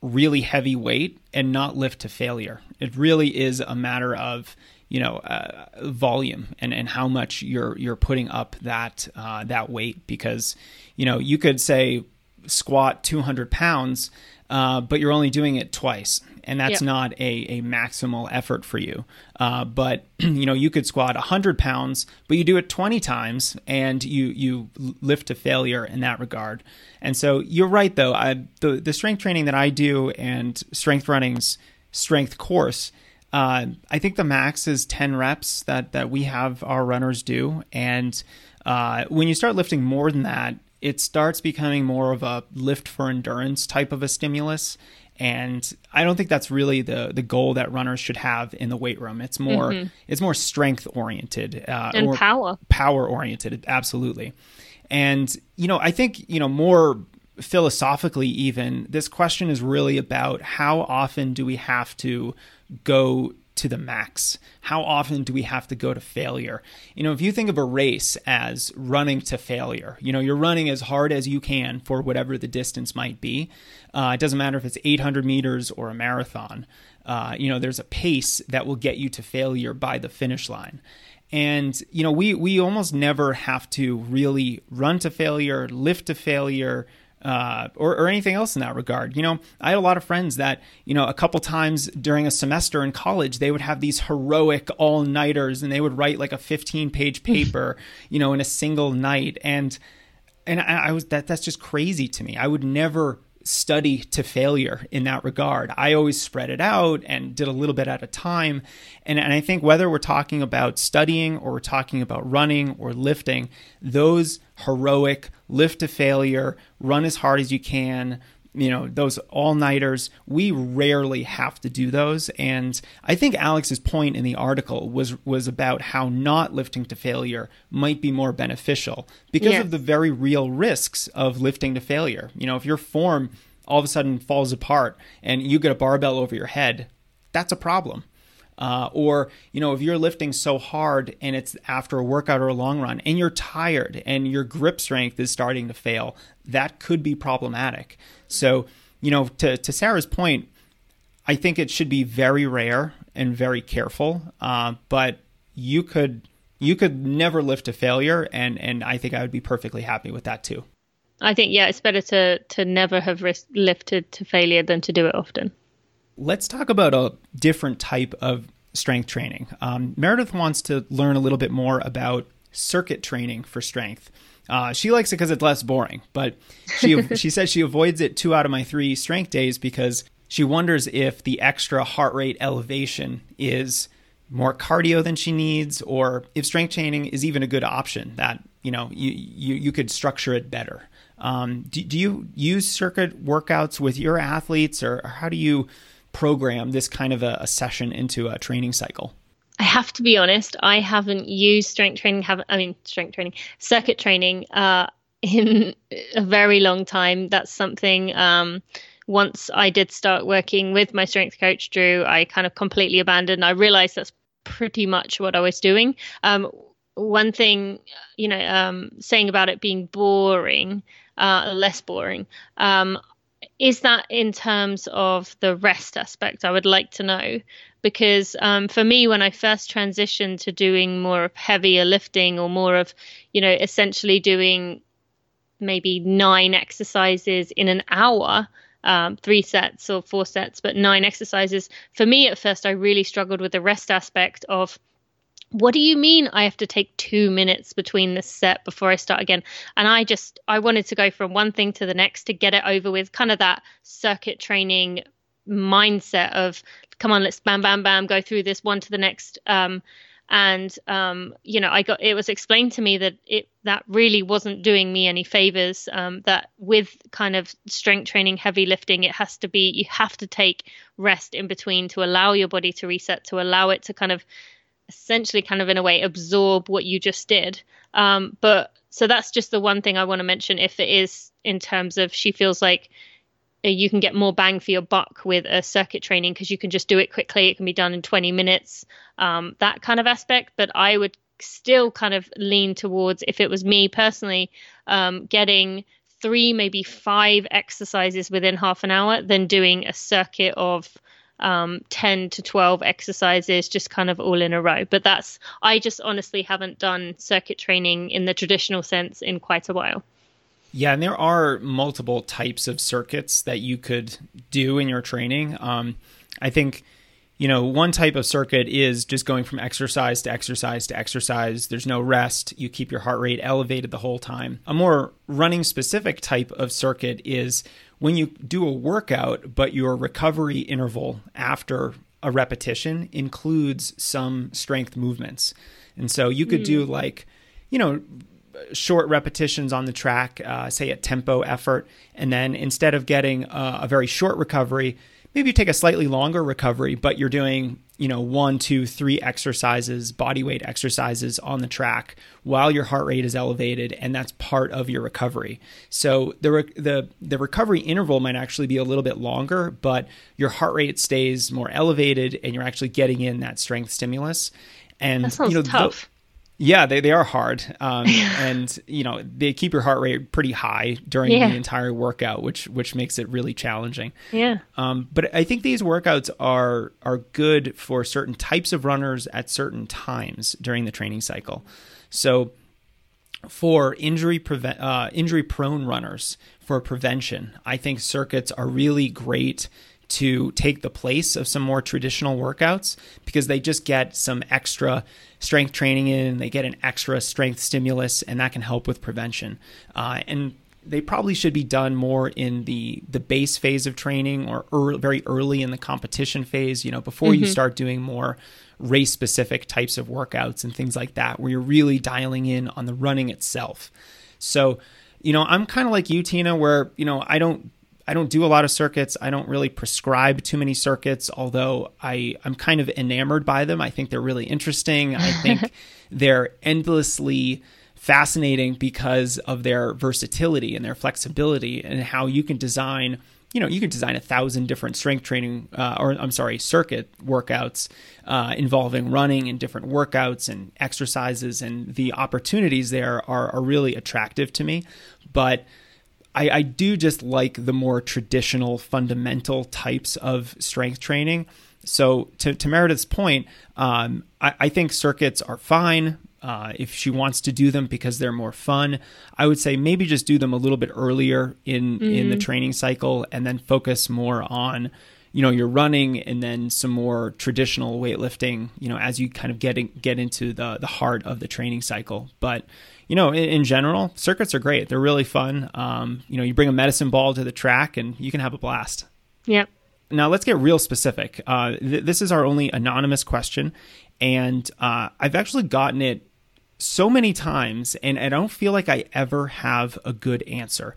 really heavy weight and not lift to failure. It really is a matter of you know uh, volume and and how much you're you're putting up that uh, that weight because you know you could say squat 200 pounds uh, but you're only doing it twice and that's Yep. not a, a maximal effort for you. Uh, but [CLEARS THROAT] you know you could squat 100 pounds but you do it 20 times and you you lift to failure in that regard. And so you're right though. I, the, the strength training that i do and strength running's strength course uh, I think the max is 10 reps that, that we have our runners do. And uh, when you start lifting more than that, it starts becoming more of a lift for endurance type of a stimulus. And I don't think that's really the, the goal that runners should have in the weight room. It's more it's more strength oriented uh, And or power. power oriented, absolutely. And you know, I think you know more philosophically even this question is really about how often do we have to go to the max? How often do we have to go to failure? You know if you think of a race as running to failure you know you're running as hard as you can for whatever the distance might be. Uh, it doesn't matter if it's 800 meters or a marathon. Uh, you know there's a pace that will get you to failure by the finish line. And you know we we almost never have to really run to failure lift to failure uh, or, or anything else in that regard. You know, I had a lot of friends that, you know, a couple times during a semester in college, they would have these heroic all nighters and they would write like a 15 page [LAUGHS] paper, you know, in a single night. And, and I, I was that that's just crazy to me. I would never study to failure in that regard. I always spread it out and did a little bit at a time. And, and I think whether we're talking about studying or we're talking about running or lifting, those heroic lift to failure, run as hard as you can, you know those all nighters we rarely have to do those. And i think alex's point in the article was was about how not lifting to failure might be more beneficial because of the very real risks of lifting to failure. You know if your form all of a sudden falls apart and you get a barbell over your head that's a problem uh, or, you know, if you're lifting so hard and it's after a workout or a long run and you're tired and your grip strength is starting to fail, that could be problematic. So, you know, to, to Sarah's point, I think it should be very rare and very careful. Uh, but you could you could never lift to failure, and and I think I would be perfectly happy with that too. I think yeah, it's better to to never have risk, lifted to failure than to do it often. Let's talk about a different type of strength training. Um, Meredith wants to learn a little bit more about circuit training for strength. Uh, she likes it because it's less boring, but she [LAUGHS] she says she avoids it two out of my three strength days because she wonders if the extra heart rate elevation is more cardio than she needs, or if strength training is even a good option. That you know you you, you could structure it better. Um, do, do you use circuit workouts with your athletes, or, or how do you program this kind of a, a session into a training cycle? I have to be honest, I haven't used strength training, have I mean strength training, circuit training uh, in [LAUGHS] a very long time. That's something um, once I did start working with my strength coach Drew, I kind of completely abandoned. I realized that's pretty much what I was doing. Um, one thing, you know, um, saying about it being boring, uh, less boring. Um, is that in terms of the rest aspect? I would like to know because um, for me, when I first transitioned to doing more of heavier lifting or more of, you know, essentially doing maybe nine exercises in an hour, um, three sets or four sets, but nine exercises. For me, at first, I really struggled with the rest aspect of what do you mean I have to take two minutes between this set before I start again? And I just, I wanted to go from one thing to the next to get it over with, kind of that circuit training mindset of, come on, let's bam, bam, bam, go through this one to the next. Um, and um, you know, I got it was explained to me that it that really wasn't doing me any favors. Um, that with kind of strength training, heavy lifting, it has to be you have to take rest in between to allow your body to reset, to allow it to kind of essentially kind of in a way absorb what you just did. Um, but so that's just the one thing I want to mention. If it is in terms of she feels like uh, you can get more bang for your buck with a circuit training because you can just do it quickly. It can be done in 20 minutes, um, that kind of aspect. But I would still kind of lean towards, if it was me personally, um, getting three, maybe five exercises within half an hour than doing a circuit of um, 10 to 12 exercises just kind of all in a row. But that's, I just honestly haven't done circuit training in the traditional sense in quite a while. Yeah, and there are multiple types of circuits that you could do in your training. Um, I think, you know, one type of circuit is just going from exercise to exercise to exercise. There's no rest. You keep your heart rate elevated the whole time. A more running specific type of circuit is when you do a workout, but your recovery interval after a repetition includes some strength movements. And so you could mm. do hmm. like, you know, short repetitions on the track, uh, say a tempo effort, and then instead of getting a, a very short recovery, maybe you take a slightly longer recovery, but you're doing you know, one, two, three exercises, body weight exercises on the track while your heart rate is elevated, and that's part of your recovery. So the re- the the recovery interval might actually be a little bit longer, but your heart rate stays more elevated, and you're actually getting in that strength stimulus. And that sounds you know, tough. Yeah, they, they are hard. Um, [LAUGHS] and, you know, they keep your heart rate pretty high during yeah. the entire workout, which which makes it really challenging. Yeah. Um, but I think these workouts are are good for certain types of runners at certain times during the training cycle. So for injury prevent uh, injury prone runners for prevention, I think circuits are really great to take the place of some more traditional workouts because they just get some extra strength training in, they get an extra strength stimulus, and that can help with prevention. Uh, and they probably should be done more in the the base phase of training or early, very early in the competition phase. You know, before mm-hmm. you start doing more race specific types of workouts and things like that, where you're really dialing in on the running itself. So, you know, I'm kind of like you, Tina, where you know I don't I don't do a lot of circuits. I don't really prescribe too many circuits, although I, I'm kind of enamored by them. I think they're really interesting. I think [LAUGHS] they're endlessly fascinating because of their versatility and their flexibility and how you can design you know you can design a thousand different strength training uh, or i'm sorry circuit workouts uh, involving running and different workouts and exercises and the opportunities there are, are really attractive to me but I, I do just like the more traditional fundamental types of strength training so to, to meredith's point um, I, I think circuits are fine uh, if she wants to do them because they're more fun, I would say maybe just do them a little bit earlier in mm-hmm. in the mm-hmm. training cycle, and then focus more on you know your running and then some more traditional weightlifting you know as you kind of get in, get into the the heart of the training cycle but you know in, in general circuits are great. They're really fun. Um, you know you bring a medicine ball to the track and you can have a blast. Yep. Now let's get real specific. Uh, th- this is our only anonymous question. And uh, i've actually gotten it so many times, and I don't feel like I ever have a good answer.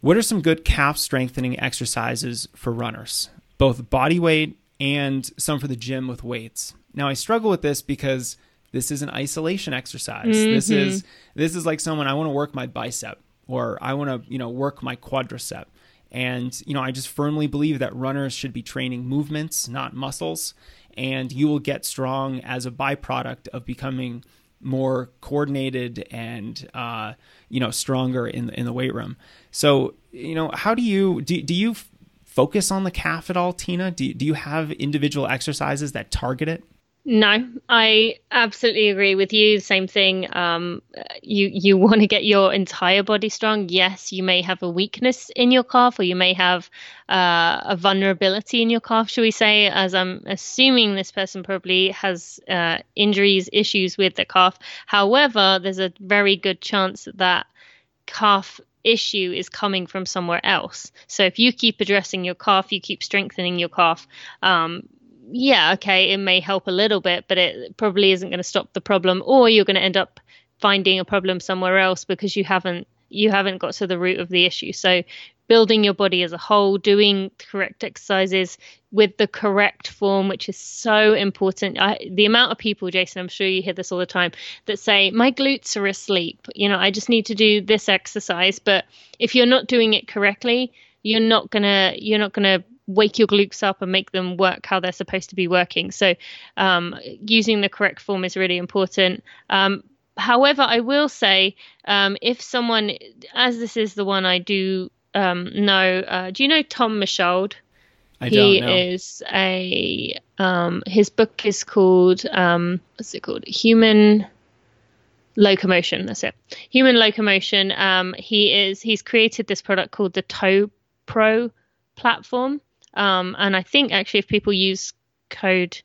What are some good calf strengthening exercises for runners, both body weight and some for the gym with weights? Now, I struggle with this because this is an isolation exercise. Mm-hmm. This is this is like someone I want to work my bicep or I want to, you know, work my quadricep. And, you know, I just firmly believe that runners should be training movements, not muscles, and you will get strong as a byproduct of becoming more coordinated and uh, you know stronger in in the weight room. So you know, how do you do? Do you focus on the calf at all, Tina? Do do you have individual exercises that target it? No, I absolutely agree with you. Same thing. Um, you you [LAUGHS] want to get your entire body strong. Yes, you may have a weakness in your calf, or you may have uh, a vulnerability in your calf, shall we say? As I'm assuming this person probably has uh, injuries, issues with the calf. However, there's a very good chance that that calf issue is coming from somewhere else. So if you keep addressing your calf, you keep strengthening your calf, um, yeah, okay, it may help a little bit, but it probably isn't going to stop the problem, or you're going to end up finding a problem somewhere else because you haven't you haven't got to the root of the issue. So building your body as a whole, doing correct exercises with the correct form, which is so important. I, the amount of people, Jason, I'm sure you hear this all the time, that say, My glutes are asleep. You know, I just need to do this exercise. But if you're not doing it correctly, you're not gonna you're not gonna wake your glutes up and make them work how they're supposed to be working. So, um, using the correct form is really important. Um, however, I will say um, if someone, as this is the one I do um, know, uh, do you know Tom Michaud? I he is a um, his book is called um, what's it called? Human locomotion. That's it. Human locomotion. Um, he is he's created this product called the Toe Pro platform, um, and I think actually, if people use code,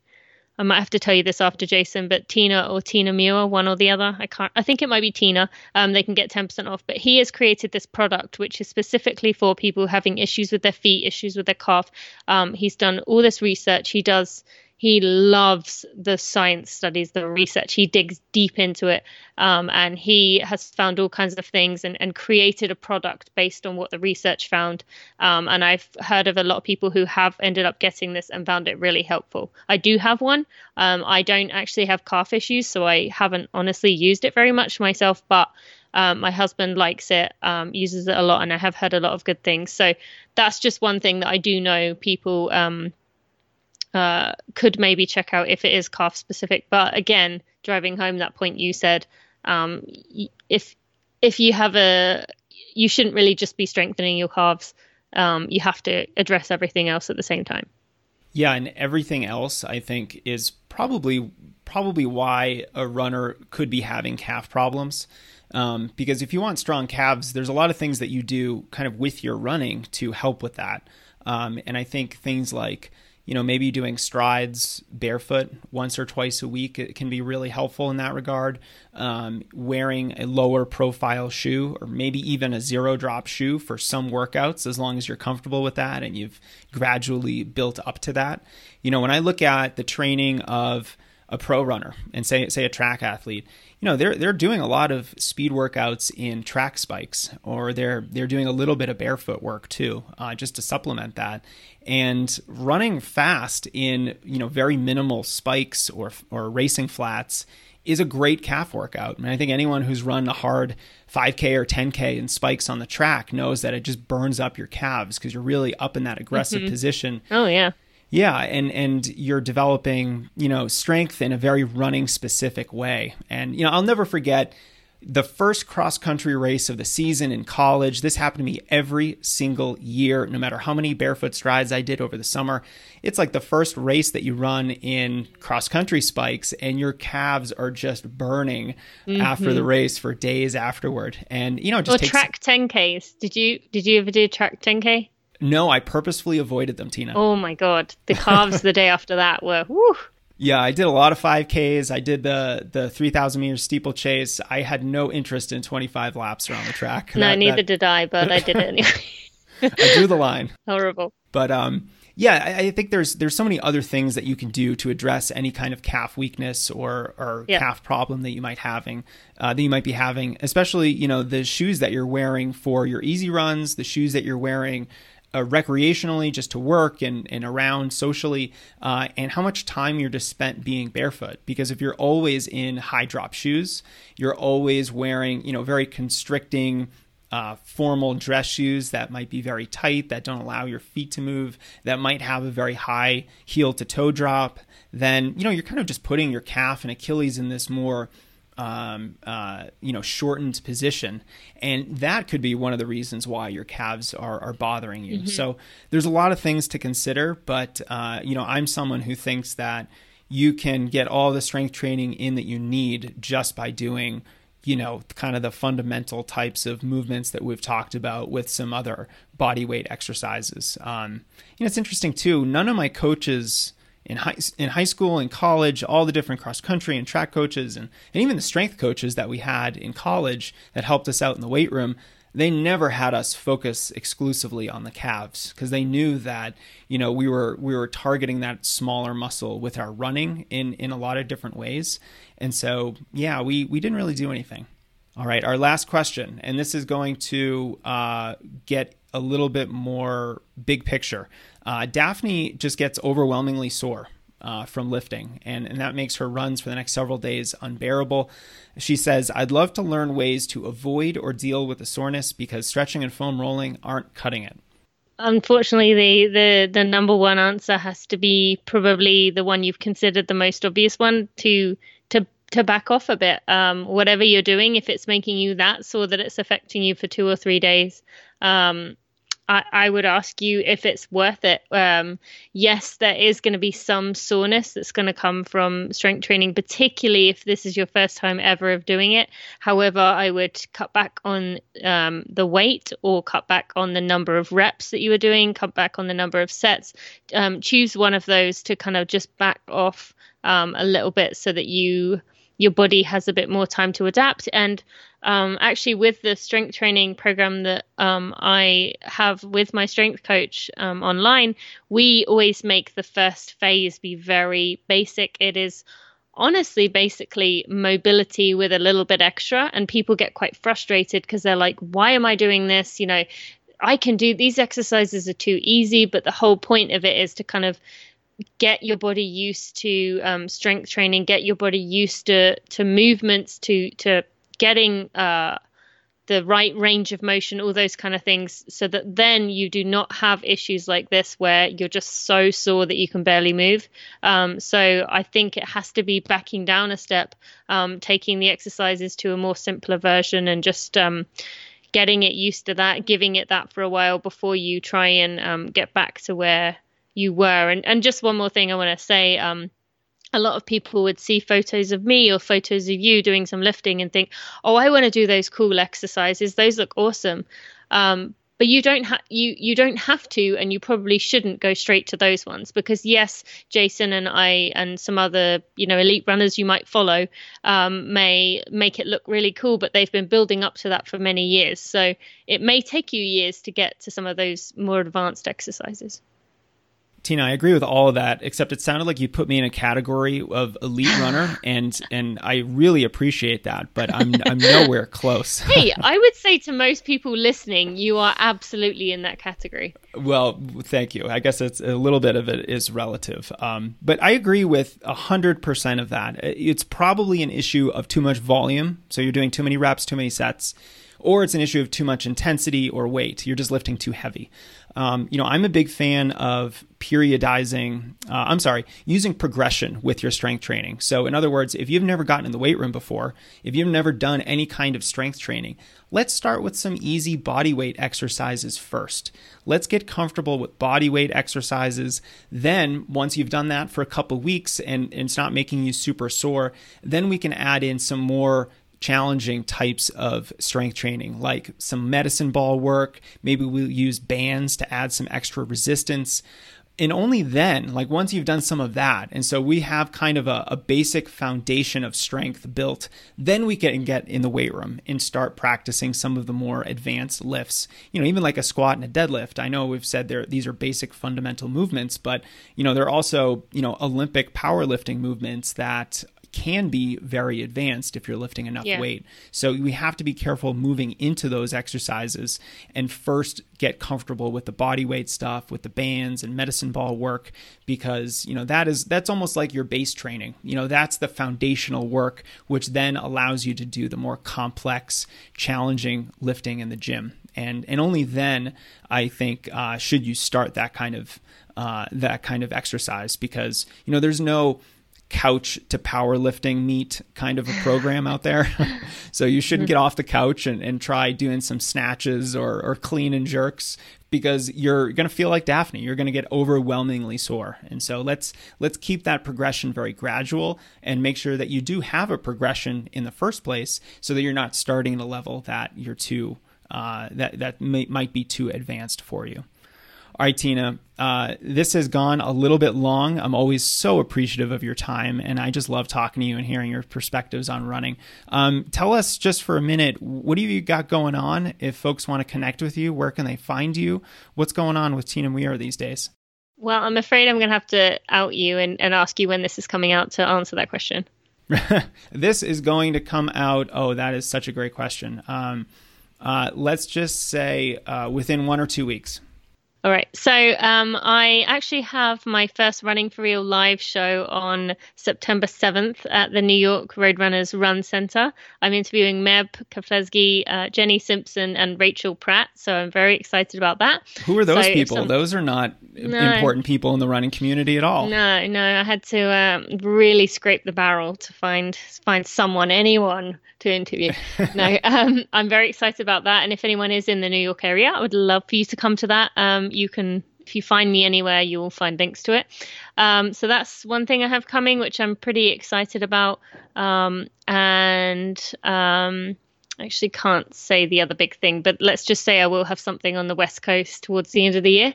I might have to tell you this after Jason, but Tina or Tina Muir, one or the other. I can't. I think it might be Tina. Um, they can get ten percent off. But he has created this product which is specifically for people having issues with their feet, issues with their calf. Um, he's done all this research. He does he loves the science studies, the research. He digs deep into it. Um, and he has found all kinds of things and, and created a product based on what the research found. Um, and I've heard of a lot of people who have ended up getting this and found it really helpful. I do have one. Um, I don't actually have calf issues, so I haven't honestly used it very much myself, but um, my husband likes it, um, uses it a lot, and I have heard a lot of good things. So that's just one thing that I do know people um, uh, could maybe check out if it is calf specific. But again, driving home that point you said, um, if if you have a, you shouldn't really just be strengthening your calves. Um, you have to address everything else at the same time. Yeah, and everything else I think is probably probably why a runner could be having calf problems. Um, because if you want strong calves, there's a lot of things that you do kind of with your running to help with that. Um, and I think things like you know, maybe doing strides barefoot once or twice a week it can be really helpful in that regard. Um, wearing a lower profile shoe or maybe even a zero drop shoe for some workouts, as long as you're comfortable with that and you've gradually built up to that. You know, when I look at the training of a pro runner and say say a track athlete, you know they're they're doing a lot of speed workouts in track spikes, or they're they're doing a little bit of barefoot work too, uh, just to supplement that. And running fast in you know very minimal spikes or or racing flats is a great calf workout. And I think anyone who's run a hard 5K or 10K in spikes on the track knows that it just burns up your calves because you're really up in that aggressive mm-hmm. position. Oh yeah. Yeah, and and you're developing, you know, strength in a very running specific way. And you know, I'll never forget the first cross country race of the season in college. This happened to me every single year, no matter how many barefoot strides I did over the summer. It's like the first race that you run in cross country spikes, and your calves are just burning mm-hmm. after the race for days afterward. And you know, just or track 10Ks. Did you did you ever do track 10K? No, I purposefully avoided them, Tina. Oh my god, the calves the day after that were whew. Yeah, I did a lot of 5Ks. I did the the 3,000 meter steeplechase. I had no interest in 25 laps around the track. no, that, neither that... did I, but I did it anyway. [LAUGHS] I drew the line. Horrible. But um, yeah, I, I, think there's there's so many other things that you can do to address any kind of calf weakness or or calf problem that you might having uh, that you might be having, especially you know the shoes that you're wearing for your easy runs, the shoes that you're wearing uh, recreationally, just to work and, and around socially, uh, and how much time you're just spent being barefoot. Because if you're always in high drop shoes, you're always wearing, you know, very constricting, uh, formal dress shoes that might be very tight, that don't allow your feet to move, that might have a very high heel to toe drop, then, you know, you're kind of just putting your calf and Achilles in this more um, uh, you know, shortened position, and that could be one of the reasons why your calves are are bothering you. Mm-hmm. So there's a lot of things to consider, but uh, you know, I'm someone who thinks that you can get all the strength training in that you need just by doing you know kind of the fundamental types of movements that we've talked about with some other body weight exercises um, you know it's interesting too none of my coaches in high in high school and college, all the different cross country and track coaches and, and even the strength coaches that we had in college that helped us out in the weight room, they never had us focus exclusively on the calves because they knew that you know we were we were targeting that smaller muscle with our running in in a lot of different ways. And so yeah, we we didn't really do anything. All right, our last question, and this is going to uh, get a little bit more big picture. Uh, Daphne just gets overwhelmingly sore uh, from lifting, and, and that makes her runs for the next several days unbearable. She says, I'd love to learn ways to avoid or deal with the soreness because stretching and foam rolling aren't cutting it. Unfortunately, the, the, the number one answer has to be probably the one you've considered the most obvious one to to to back off a bit. Um, whatever you're doing, if it's making you that sore that it's affecting you for two or three days, um, I, I would ask you if it's worth it. Um, yes, there is going to be some soreness that's going to come from strength training, particularly if this is your first time ever of doing it. However, I would cut back on um, the weight or cut back on the number of reps that you are doing, cut back on the number of sets. Um, choose one of those to kind of just back off um, a little bit so that you your body has a bit more time to adapt. And um, actually, with the strength training program that um, I have with my strength coach um, online, we always make the first phase be very basic. It is honestly basically mobility with a little bit extra and people get quite frustrated because they're like why am i doing this you know i can do these exercises are too easy but the whole point of it is to kind of get your body used to um, strength training, get your body used to to movements, to to getting uh, the right range of motion, all those kind of things, so that then you do not have issues like this where you're just so sore that you can barely move. Um, so I think it has to be backing down a step, um, taking the exercises to a more simpler version, and just um, getting it used to that, giving it that for a while before you try and um, get back to where you were. And and just one more thing I want to say. Um, a lot of people would see photos of me or photos of you doing some lifting and think, "Oh, I want to do those cool exercises. Those look awesome." Um, but you don't have you you don't have to and you probably shouldn't go straight to those ones because yes jason and i and some other you know elite runners you might follow um, may make it look really cool but they've been building up to that for many years so it may take you years to get to some of those more advanced exercises Tina, I agree with all of that, except it sounded like you put me in a category of elite runner, and and I really appreciate that, but I'm I'm nowhere close. [LAUGHS] hey, I would say to most people listening, you are absolutely in that category. Well, thank you. I guess it's a little bit of it is relative, um, but I agree with hundred percent of that. It's probably an issue of too much volume, so you're doing too many reps, too many sets or it's an issue of too much intensity or weight. You're just lifting too heavy. Um, you know, I'm a big fan of periodizing, uh, I'm sorry, using progression with your strength training. So, in other words, if you've never gotten in the weight room before, if you've never done any kind of strength training, let's start with some easy body weight exercises first. Let's get comfortable with body weight exercises. Then, once you've done that for a couple weeks and, and it's not making you super sore, then we can add in some more challenging types of strength training, like some medicine ball work. Maybe we'll use bands to add some extra resistance. And only then, like once you've done some of that, and so we have kind of a, a, basic foundation of strength built, then we can get in the weight room and start practicing some of the more advanced lifts. You know, even like a squat and a deadlift. I know we've said there these are basic fundamental movements, but you know, they're also, you know, Olympic powerlifting movements that can be very advanced if you're lifting enough yeah. weight. So we have to be careful moving into those exercises and first get comfortable with the body weight stuff, with the bands and medicine ball work because, you know, that is that's almost like your base training. You know, that's the foundational work which then allows you to do the more complex, challenging lifting in the gym. And and only then I think uh, should you start that kind of uh, that kind of exercise because you know there's no couch to powerlifting meet kind of a program out there. [LAUGHS] so you shouldn't get off the couch and, and try doing some snatches or, or clean and jerks because you're going to feel like Daphne. You're going to get overwhelmingly sore. And so let's let's keep that progression very gradual and make sure that you do have a progression in the first place so that you're not starting at a level that you're too uh, that that may, might be too advanced for you. All right, Tina, uh, this has gone a little bit long. I'm always so appreciative of your time, and I just love talking to you and hearing your perspectives on running. Um, tell us just for a minute, what do you got going on? If folks want to connect with you, where can they find you? What's going on with Tina Muir these days? Well, I'm afraid I'm going to have to out you and, and ask you when this is coming out to answer that question. [LAUGHS] [LAUGHS] this is going to come out. Oh, that is such a great question. Um, uh, let's just say uh, within one or two weeks. All right. So um, I actually have my first Running for Real live show on September 7th at the New York Roadrunners Run Center. I'm interviewing Meb Keflezighi, uh, Jenny Simpson, and Rachel Pratt. So I'm very excited about that. Who are those so people? Some... Those are not no, important people in the running community at all. No, no. I had to um, really scrape the barrel to find find someone, anyone to interview. [LAUGHS] no, um, I'm very excited about that. And if anyone is in the New York area, I would love for you to come to that. You can, if you find me anywhere, you will find links to it. Um, so that's one thing I have coming, which I'm pretty excited about. Um, and um, I actually can't say the other big thing, but let's just say I will have something on the West Coast towards the end of the year.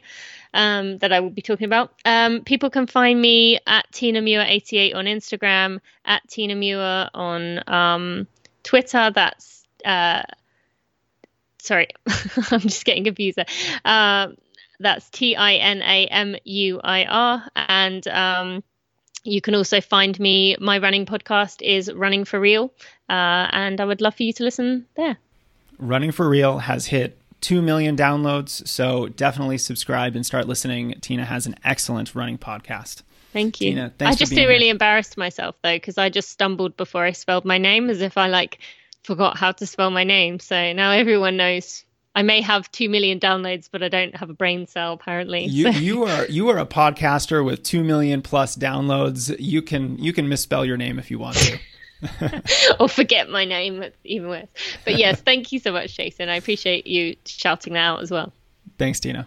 Um, that I will be talking about. Um, people can find me at Tina Muir88 on Instagram, at Tina Muir on um, Twitter. That's uh, sorry, [LAUGHS] I'm just getting confused there. Uh, that's T I N A M U I R. And um, you can also find me. My running podcast is Running for Real. Uh, and I would love for you to listen there. Running for Real has hit 2 million downloads. So definitely subscribe and start listening. Tina has an excellent running podcast. Thank you. Tina, I just feel really embarrassed myself though, because I just stumbled before I spelled my name as if I like forgot how to spell my name. So now everyone knows I may have two million downloads, but I don't have a brain cell apparently. You, so. [LAUGHS] you are you are a podcaster with two million plus downloads. You can you can misspell your name if you want to. [LAUGHS] [LAUGHS] or forget my name, even worse. But yes, thank you so much, Jason. I appreciate you shouting that out as well. Thanks, Tina.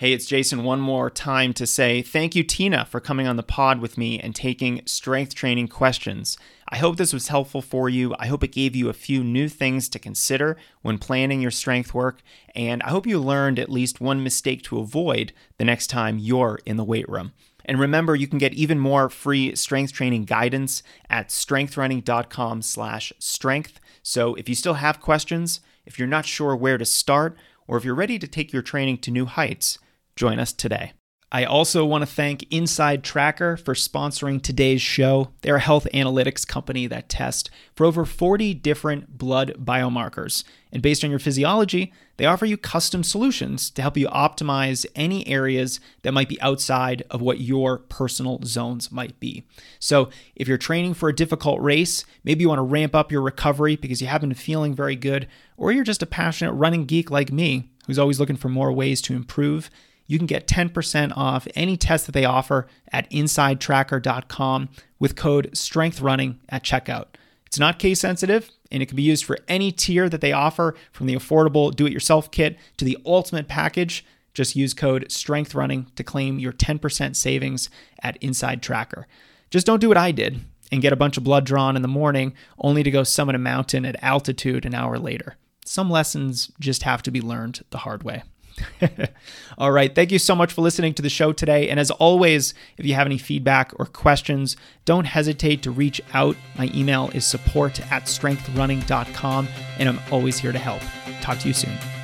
Hey, it's Jason one more time to say thank you, Tina, for coming on the pod with me and taking strength training questions. I hope this was helpful for you. I hope it gave you a few new things to consider when planning your strength work, and I hope you learned at least one mistake to avoid the next time you're in the weight room. And remember, you can get even more free strength training guidance at strengthrunning.com slash strength. So if you still have questions, if you're not sure where to start, or if you're ready to take your training to new heights, join us today. I also want to thank Inside Tracker for sponsoring today's show. They're a health analytics company that tests for over 40 different blood biomarkers. And based on your physiology, they offer you custom solutions to help you optimize any areas that might be outside of what your personal zones might be. So, if you're training for a difficult race, maybe you want to ramp up your recovery because you haven't been feeling very good, or you're just a passionate running geek like me who's always looking for more ways to improve you can get 10% off any test that they offer at insidetracker.com with code STRENGTHRUNNING at checkout. It's not case sensitive and it can be used for any tier that they offer from the affordable do it yourself kit to the ultimate package. Just use code STRENGTHRUNNING to claim your 10% savings at Inside Tracker. Just don't do what I did and get a bunch of blood drawn in the morning only to go summit a mountain at altitude an hour later. Some lessons just have to be learned the hard way. [LAUGHS] All right. Thank you so much for listening to the show today. And as always, if you have any feedback or questions, don't hesitate to reach out. My email is support at strengthrunning.com, and I'm always here to help. Talk to you soon.